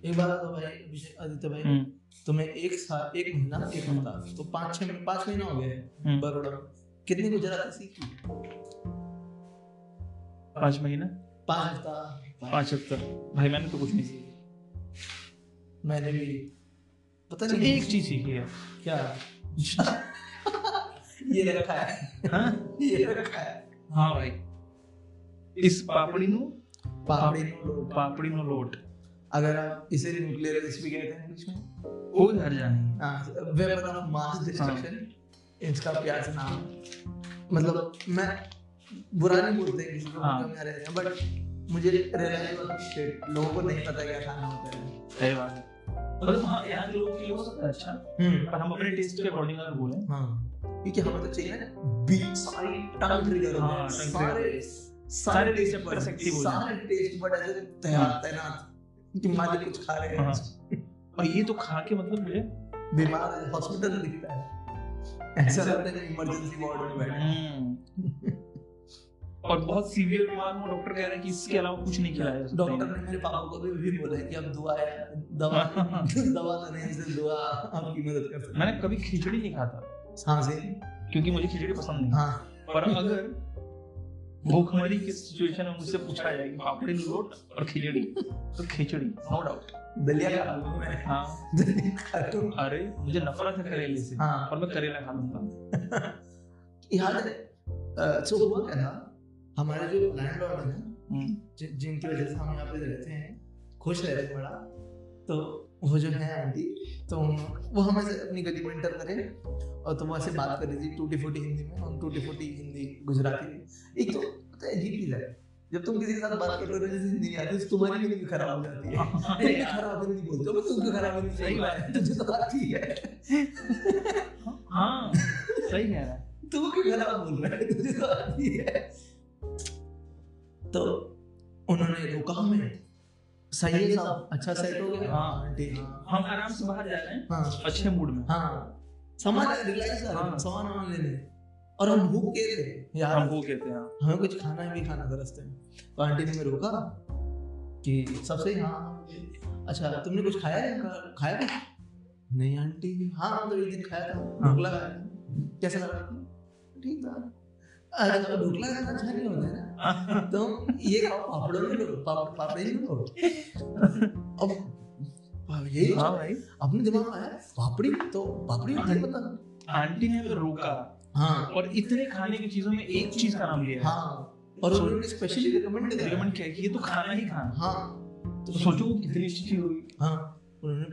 एक बार तो भाई अभिषेक आदित्य भाई हम्म। तुम्हें एक साल एक महीना एक हफ़्ता तो पाँच छह पाँच महीना हो गए हम्म। बड़ोड़ा कितनी गुजराती सीखी पाँच महीना? पाँच हफ़्ता। पाँच हफ़्ता। भाई मैंने तो कुछ नहीं सीखी। मैंने भी पता नहीं एक चीज़ सीखी है। क्या? <laughs> ये रखा है। हाँ? ये रखा है। हाँ भाई। इस पापड़ी नु पापड़ी नु पापड़ी नु लोट। अगर आप इसे न्यूक्लियर रेसिपी कहते हैं इंग्लिश में। कोई हर जाने हाँ। वेपन ऑफ़ मास डिस्ट्रक्शन इसका प्यार नाम मतलब मैं बुरा नहीं बोलते किसी को हाँ. रह रहे हैं बट मुझे रियलाइज़ हुआ लोगों को नहीं पता क्या खाना होता है। सही बात है। मतलब हाँ यहाँ के लोगों के लिए हो सकता है अच्छा हम्म। पर हम अपने टेस्ट के अकॉर्डिंग अगर बोले। हाँ। क्योंकि हमें तो चाहिए ना बीट सारी टंग ट्रिगर हाँ सारे सारे रिसेप्टर्स एक्टिव सारे टेस्ट बट ऐसे। तैनात। कि मालिक कुछ खा रहे हैं। हाँ। और ये तो खा के मतलब मुझे बीमार हॉस्पिटल दिखता है। ऐसा लगता है इमरजेंसी वार्ड में बैठे हम्म। और बहुत सीवियर बीमार हूँ डॉक्टर कह रहे हैं कि इसके अलावा कुछ नहीं खिलाया जा डॉक्टर ने मेरे पापा को भी बोला है कि अब दुआ है दवा <laughs> दवा नहीं से दुआ आपकी मदद कर सकते मैंने कभी खिचड़ी नहीं खाता। हाँ से क्योंकि मुझे खिचड़ी पसंद नहीं। हाँ। पर अगर भूखमरी की सिचुएशन में मुझसे पूछा जाए कि पापड़ी रोट और खिचड़ी। तो खिचड़ी नो डाउट दलिया खा लूँगा हाँ। अरे मुझे नफरत है करेले से हाँ। और मैं करेला खा लूँगा। <laughs> याद है सो हुआ क्या था? हमारे जो लैंडलॉर्ड है हम्म। जिनकी वजह से हम यहाँ पे रहते हैं खुश रह रहे बड़ा। तो वो जो है आंटी तो वो हमें अपनी गली में इंटर करे और तो वो ऐसे बात कर रही थी टूटी फूटी हिंदी में हम टूटी फूटी हिंदी गुजराती में। एक तो पता है अजीब चीज़ है। जब तुम किसी के साथ बात कर रहे हो जैसे हिंदी आती तो तुम्हारी हिंदी खराब हो जाती है। अरे खराब हिंदी बोलते हो तुमको खराब हिंदी सही बात है? तुझे तो आती है। हाँ सही कह रहा है। तू क्यों खराब बोल रहा है? तुझे तो आती है। तो उन्होंने रोका हमें सही है अच्छा सेट हो गया। हाँ आंटी हम आराम से बाहर जा रहे हैं। हाँ। अच्छे मूड में। हाँ। सामान रिलैक्स कर हाँ। सामान वामान लेने और हम भूख के थे यार हम भूखे थे हाँ। हमें कुछ खाना भी खाना था रास्ते में। तो आंटी ने मेरे रोका कि सबसे हाँ अच्छा तुमने कुछ खाया है? खाया कुछ? नहीं आंटी। हाँ तो एक दिन खाया था। भूख लगा। कैसे लगा? ठीक था। ढोकला खाना अच्छा नहीं होता है ना। <laughs> तो ये खाओ पापड़ ले लो पापड़ पापड़ ही लो। अब हाँ भाई। अपने दिमाग में आया पापड़ी तो पापड़ी नहीं पता आंटी ने रोका। हाँ। और इतने खाने की चीज़ों में एक चीज़ का नाम लिया हाँ। और उन्होंने स्पेशली रिकमेंड रिकमेंड किया कि ये तो खाना ही खाना। हाँ। तो सोचो कितनी अच्छी चीज़ होगी हाँ। उन्होंने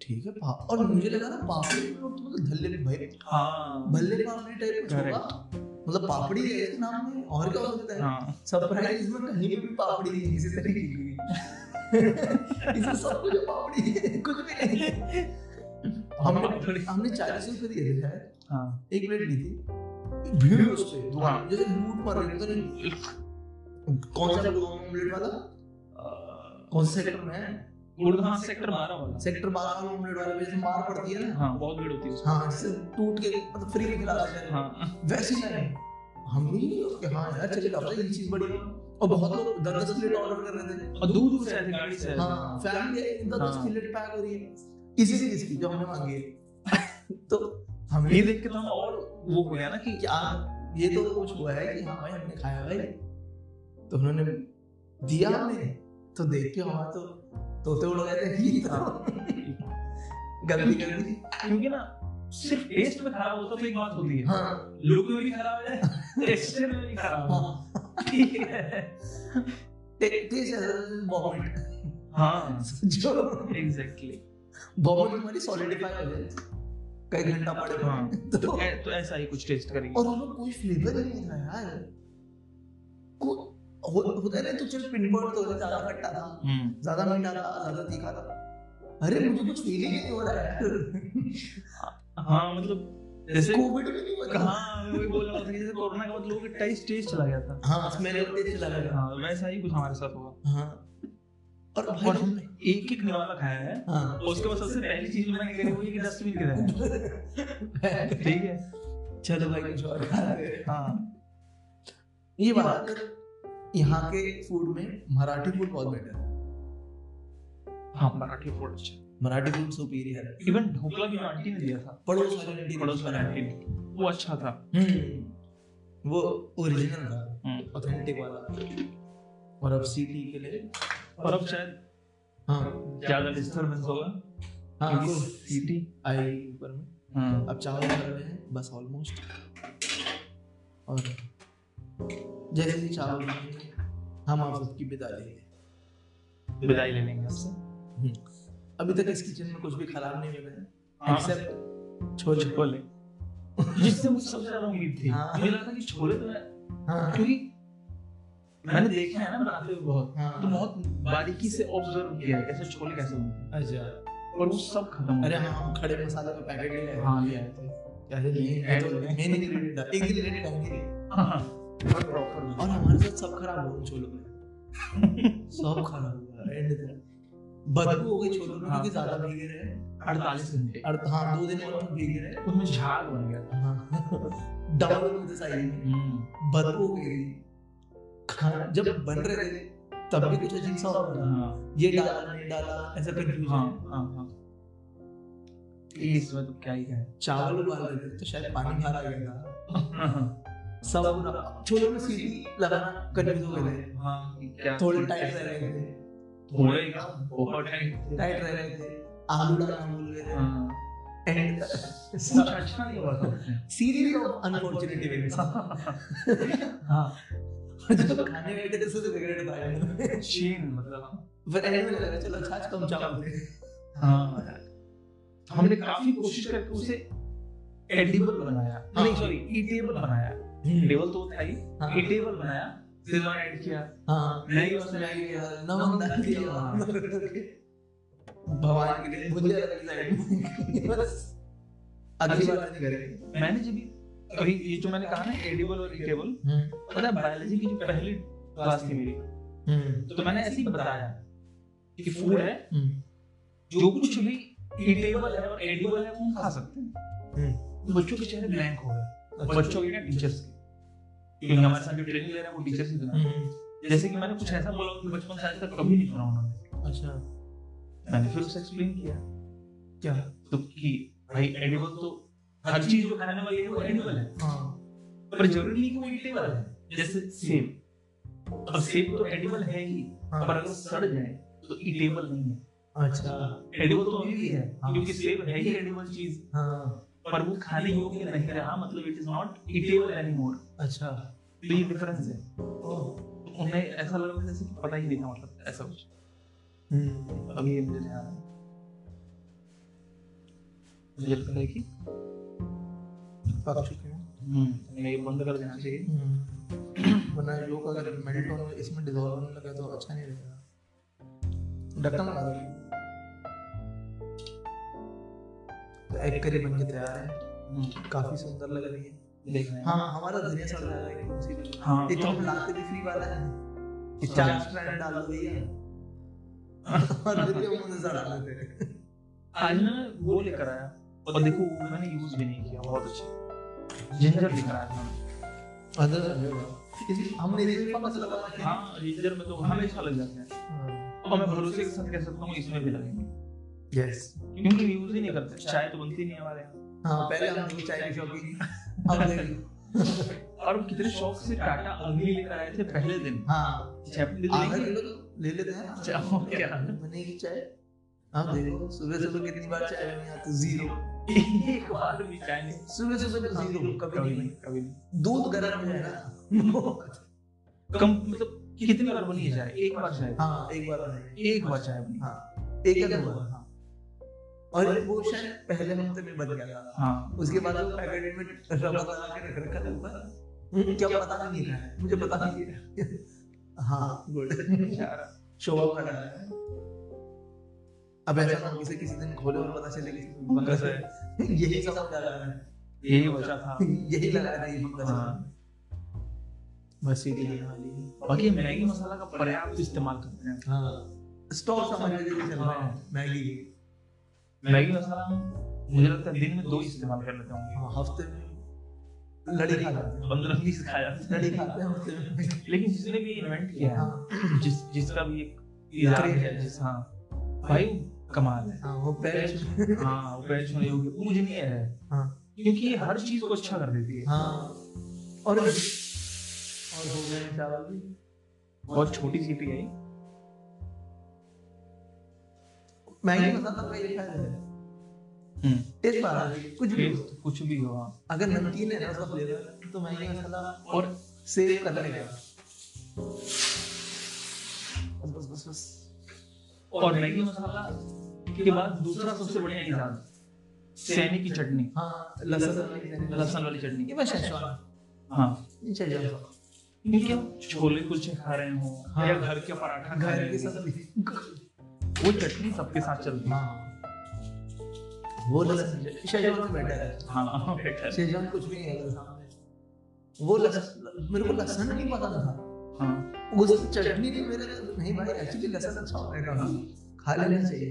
ठीक है और मुझे लगा ना पापड़ी में तो मतलब धल्ले भाई हाँ। भल्ले पापड़ी टाइप कुछ होगा। मतलब पापड़ी है इस नाम में और क्या हो सकता है? हाँ। सरप्राइज़ में कहीं पे भी पापड़ी नहीं किसी तरह की <laughs> इसमें सब कुछ पापड़ी है कुछ भी नहीं हमने हमने चालीस रुपए दिए थे शायद। हाँ। एक प्लेट ली थी। भीड़ उस पे दुकान हाँ। जैसे लूट मार रही थी कौन सा ऑमलेट वाला? कौन से सेक्टर में है? गुड़गांव सेक्टर 12 वाला। सेक्टर 12 में ऑमलेट वाले पे मार पड़ती है ना? हाँ बहुत भीड़ होती है हाँ जैसे टूट के मतलब फ्री में खिला हैं। हाँ। वैसे ही नहीं। हम भी हाँ यार ये चीज़ बड़ी और बहुत लोग दस दस प्लेट ऑर्डर कर रहे थे। और दूर दूर से आए थे गाड़ी से हाँ फैमिली दस दस प्लेट पैक हो रही है। इसी चीज़ की जो हमने मांगी है। तो हम ये देख के तो हम और वो हो गया ना कि ये तो कुछ हुआ है कि हाँ भाई हमने खाया भाई। तो उन्होंने दिया हमें तो देख के हमारा तो तोते उड़ गए थे हाँ। गलती कर दी क्योंकि ना सिर्फ़ <laughs> टेस्ट में खराब होता तो एक बात होती है। हाँ। लुक में भी खराब हो टेस्ट <laughs> में भी खराब हो। ठीक है। टेस्ट वॉमिट हाँ। जो एग्जैक्टली वॉमिट हमारी सॉलिडिफाई हो जाए कई घंटा पड़े हाँ। तो, तो ऐसा ही कुछ टेस्ट करेंगे। और उन्होंने कोई फ्लेवर नहीं था यार। होता है ना तो चल पिन पॉइंट तो ज़्यादा खट्टा था। हम्म। ज़्यादा मीठा था ज़्यादा तीखा था। अरे मुझे कुछ फील ही नहीं हो रहा है। हाँ मतलब जैसे कोविड में नहीं हुआ हाँ वही बोल रहा था जैसे कोरोना के बाद लोगों के टेस्ट टेस्ट चला गया था। हाँ स्मेल टेस्ट चला गया हाँ वैसा ही कुछ हमारे साथ हुआ। हाँ। और और हम एक एक निवाला खाया है। हाँ। उसके बाद सबसे पहली चीज़ मैंने करी वो ये कि डस्टबिन किधर है ठीक है। चलो भाई। कुछ और खा रहे हाँ। ये बात यहाँ के फ़ूड में मराठी फ़ूड बहुत बेटर है। हाँ मराठी फ़ूड अच्छा। मराठी फ़ूड सुपीरियर है। इवन ढोकला भी आंटी ने दिया था। पड़ोस वाले आंटी पड़ोस वाले आंटी वो अच्छा था। हम्म वो ओरिजिनल था ऑथेंटिक वाला। और अब सीटी के लिए और अब शायद हाँ। ज़्यादा डिस्टरबेंस होगा। हाँ सीटी आई ऊपर में। हाँ। अब चावल कर रहे हैं बस ऑलमोस्ट और जैसे ही चावल हम आप सबकी विदा लेंगे। विदाई ले लेंगे उससे अभी तक इस किचन में कुछ भी खराब नहीं बना है। हाँ। एक्सेप्ट छोले। छोले। जिससे मुझे सबसे ज़्यादा उम्मीद थी। हाँ। मुझे लगा था कि छोले तो हाँ। क्योंकि मैंने देखा है ना बनाते हुए बहुत। हाँ। तो बहुत बारीकी से ऑब्ज़र्व किया है कैसे छोले कैसे बनते हैं। अच्छा। और वो सब खत्म हो अरे हाँ हम खड़े मसाले का पैकेट ले आए। हाँ ले आए थे। तो हो गए। मेन इंग्रेडिएंट एक इंग्रेडिएंट डालेंगे हाँ। हाँ। प्रॉपर और हमारे साथ सब खराब हो गए छोलों में। <laughs> सब खराब हुआ एंड बदबू हो गई छोलों में हाँ। क्योंकि ज़्यादा भीगे रहे अड़तालीस घंटे। और हाँ दो दिन हम भीगे रहे उसमें झाग बन गया था। हाँ। डबल मुझे साइड में। बदबू हो गई। खाना जब बन रहे थे तब भी कुछ अजीब सा हो रहा हाँ। ये डाला नहीं डाला ऐसा हाँ। कंफ्यूजन हाँ हाँ। इसमें तो क्या ही है। चावल उबाल रहे थे तो शायद पानी बाहर आ गया था। सब छोलों में सीटी लगाना कंफ्यूज हो गए थे हाँ थोड़े टाइट रह रहे थे। थोड़े बहुत टाइट टाइट रह रहे थे। आलू डालना भूल गए थे। हाँ। एंड कुछ अच्छा नहीं हुआ था सीरियस ऑफ़ अनफॉर्चुनेट इवेंट्स हाँ। जब खाने बैठे थे तो रिग्रेट था चीन मतलब पर एंड में लगा चलो अच्छा आज कम चावल हाँ। हमने काफ़ी कोशिश करके उसे एडिबल बनाया। हाँ। नहीं सॉरी ईटेबल बनाया। टेबल तो था ही। हाँ। ईटेबल बनाया शेजवान ऐड किया। हाँ। नहीं उसमें मैगी के साथ नमक डाल दिया। भगवान के लिए भुजिया रखी साइड बस। अगली बार नहीं करेंगे। मैंने जब भी अभी ये जो मैंने कहा ना एडिबल और ईटेबल पता है बायोलॉजी की जो पहली क्लास थी मेरी हम्म। तो मैंने ऐसे ही बताया कि फ़ूड है हम्म। जो कुछ भी ईटेबल है और एडिबल है वो हम खा सकते हैं। हम्म। तो बच्चों के चेहरे ब्लैंक हो गए। बच्चों के क्या टीचर्स के। क्योंकि हमारे साथ जो ट्रेनिंग ले रहे हैं वो टीचर्स ही थे हम्म। जैसे कि मैंने कुछ ऐसा बोला कि बचपन से आज तक कभी नहीं सुना उन्होंने। अच्छा। मैंने फिर उसे एक्सप्लेन किया। क्या? तो कि भाई एडिबल तो हर चीज़ जो खाने वाली है वो एडिबल है। हाँ। पर ज़रूरी नहीं कि वो ईटेबल है। जैसे सेब अब सेब तो एडिबल है ही। हाँ। पर अगर सड़ जाए तो ईटेबल नहीं है। अच्छा। एडिबल तो अभी भी है। क्योंकि सेब है ही एडिबल चीज़। हाँ। पर वो खाने योग्य नहीं रहा मतलब it is not edible anymore अच्छा। तो ये डिफरेंस है। तो उन्हें ऐसा लग रहा जैसे कि पता ही नहीं था मतलब ऐसा कुछ। हम्म। अभी मुझे ध्यान मुझे लगता है कि पक चुके हैं। हम्म ये बंद कर देना चाहिए। हम्म। वरना योग अगर इसमें डिसॉल्व होने लगा तो अच्छा नहीं रहेगा। ढक्कन लगा दो एग करी बन के तैयार है। काफ़ी सुंदर लग रही है। हैं। हाँ हमारा धनिया सड़ रहा है हाँ। एक तो हम लाते भी फ्री वाला है। चार स्ट्रैंड डाल दो भैया और फिर भी हम उन्हें सड़ा आज ना वो लेकर आया। और देखो वो मैंने यूज़ भी नहीं किया बहुत अच्छे। जिंजर लेकर आया था। अदर हम मेरे भी मसला हाँ जिंजर में तो हमेशा लग जाते हैं। और मैं भरोसे के साथ कह सकता हूँ इसमें भी लगेंगे। यस क्योंकि यूज़ ही नहीं करते। चाय तो बनती नहीं हमारे यहाँ। हाँ पहले हम लोग चाय की शौकीन <laughs> और कितने शौक से टाटा अग्नि लेकर आए थे पहले दिन। हाँ। तो ले लेते हैं। अच्छा, हो क्या? बनेगी चाय। आप देखो सुबह सुबह कितनी बार चाय बनी आती ज़ीरो। एक बार भी चाय नहीं। सुबह सुबह तो ज़ीरो कभी कभी नहीं। कभी नहीं। दूध गर्म हो जाए ना कम मतलब कितनी बार बनी है चाय? एक बार चाय। हाँ एक बार बनेगी। एक बार चाय बनी। हाँ। एक या दो बार। हाँ और वो शायद पहले हफ़्ते में बन गया था। हाँ। उसके बाद वो पैकेट में रबर लगा के रख रखा था ऊपर। हम्म, क्या पता नहीं रहा है। मुझे पता नहीं रहा हाँ। गुड। शोभा खड़ा है। अब ऐसा ना हो कि किसी दिन खोले और पता चले कि फंगस है। यही सब लगा रहा है। यही वजह था। यही लगा रहा है ये फंगस हाँ। बस लेने वाली बाकी मैगी मसाला का पर्याप्त इस्तेमाल करते हैं। हाँ। स्टॉक समझ लीजिए चल रहा है। मैगी। मैगी मसाला मुझे लगता है दिन में दो ही इस्तेमाल कर लेते होंगे। हाँ हफ़्ते में लड़ी खा पंद्रह बीस खाया लड़ी खाते हैं लेकिन जिसने भी इन्वेंट किया है हाँ। जिस जिसका भी एक है है। जिस हाँ भाई कमाल है। हाँ वो पैर हाँ वो पैर छूने योग्य पूजनीय है। हाँ। क्योंकि ये हर चीज़ को अच्छा कर देती है। हाँ। और और हो गए चावल बहुत छोटी सीटी है मैगी मसाला फ़ायदा है। टेस्ट बढ़ा कुछ भी कुछ भी हो हाँ। अगर नमकीन है ना उसका फ्लेवर तो मैगी मसाला और सेव कर लेगा बस बस बस और मैगी मसाला के बाद दूसरा सबसे बढ़िया सैनी की चटनी। हाँ लहसुन। वाली लहसुन वाली चटनी। ये शेजवान। हाँ। क्योंकि हम छोले कुलचे खा रहे हो हाँ, या घर के पराठा खा रहे सब्ज़ी। वो चटनी सबके साथ चलती है। हाँ। वो शेजवान बेटर है। हाँ बेटर शेजवान कुछ भी नहीं है सामने। वो मेरे को लहसुन नहीं पता था। हाँ। उस चटनी भी मेरे नहीं भाई एक्चुअली लहसुन अच्छा होता है। खा लेना चाहिए।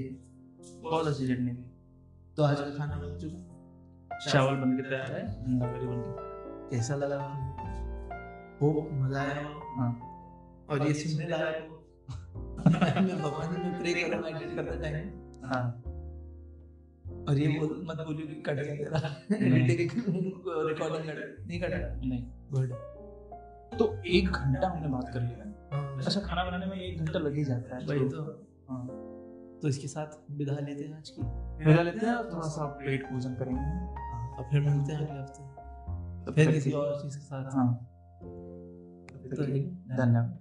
बहुत अच्छी चटनी थी। तो आज का खाना बन चुका। चावल बन के तैयार है अंडा करी बन के कैसा लगा? हो मज़ा आया। हाँ। और ये सुनने लायक हो। मैं भगवान में प्रे कर रहा एडिट करते टाइम हाँ। और ये बोल मत बोलियो कि कट गया तेरा। एडिटिंग <laughs> रिकॉर्डिंग कट नहीं कटा? नहीं। गुड तो एक घंटा हमने बात कर लिया। हाँ। अच्छा खाना बनाने में एक घंटा लग ही जाता है। वही तो हाँ। तो इसके साथ विदा लेते हैं आज की। विदा लेते हैं थोड़ा सा पेट पूजन करेंगे। हाँ, अब फिर मिलते हैं अगले हफ़्ते। फिर किसी और चीज़ के साथ। हाँ। तो धन्यवाद।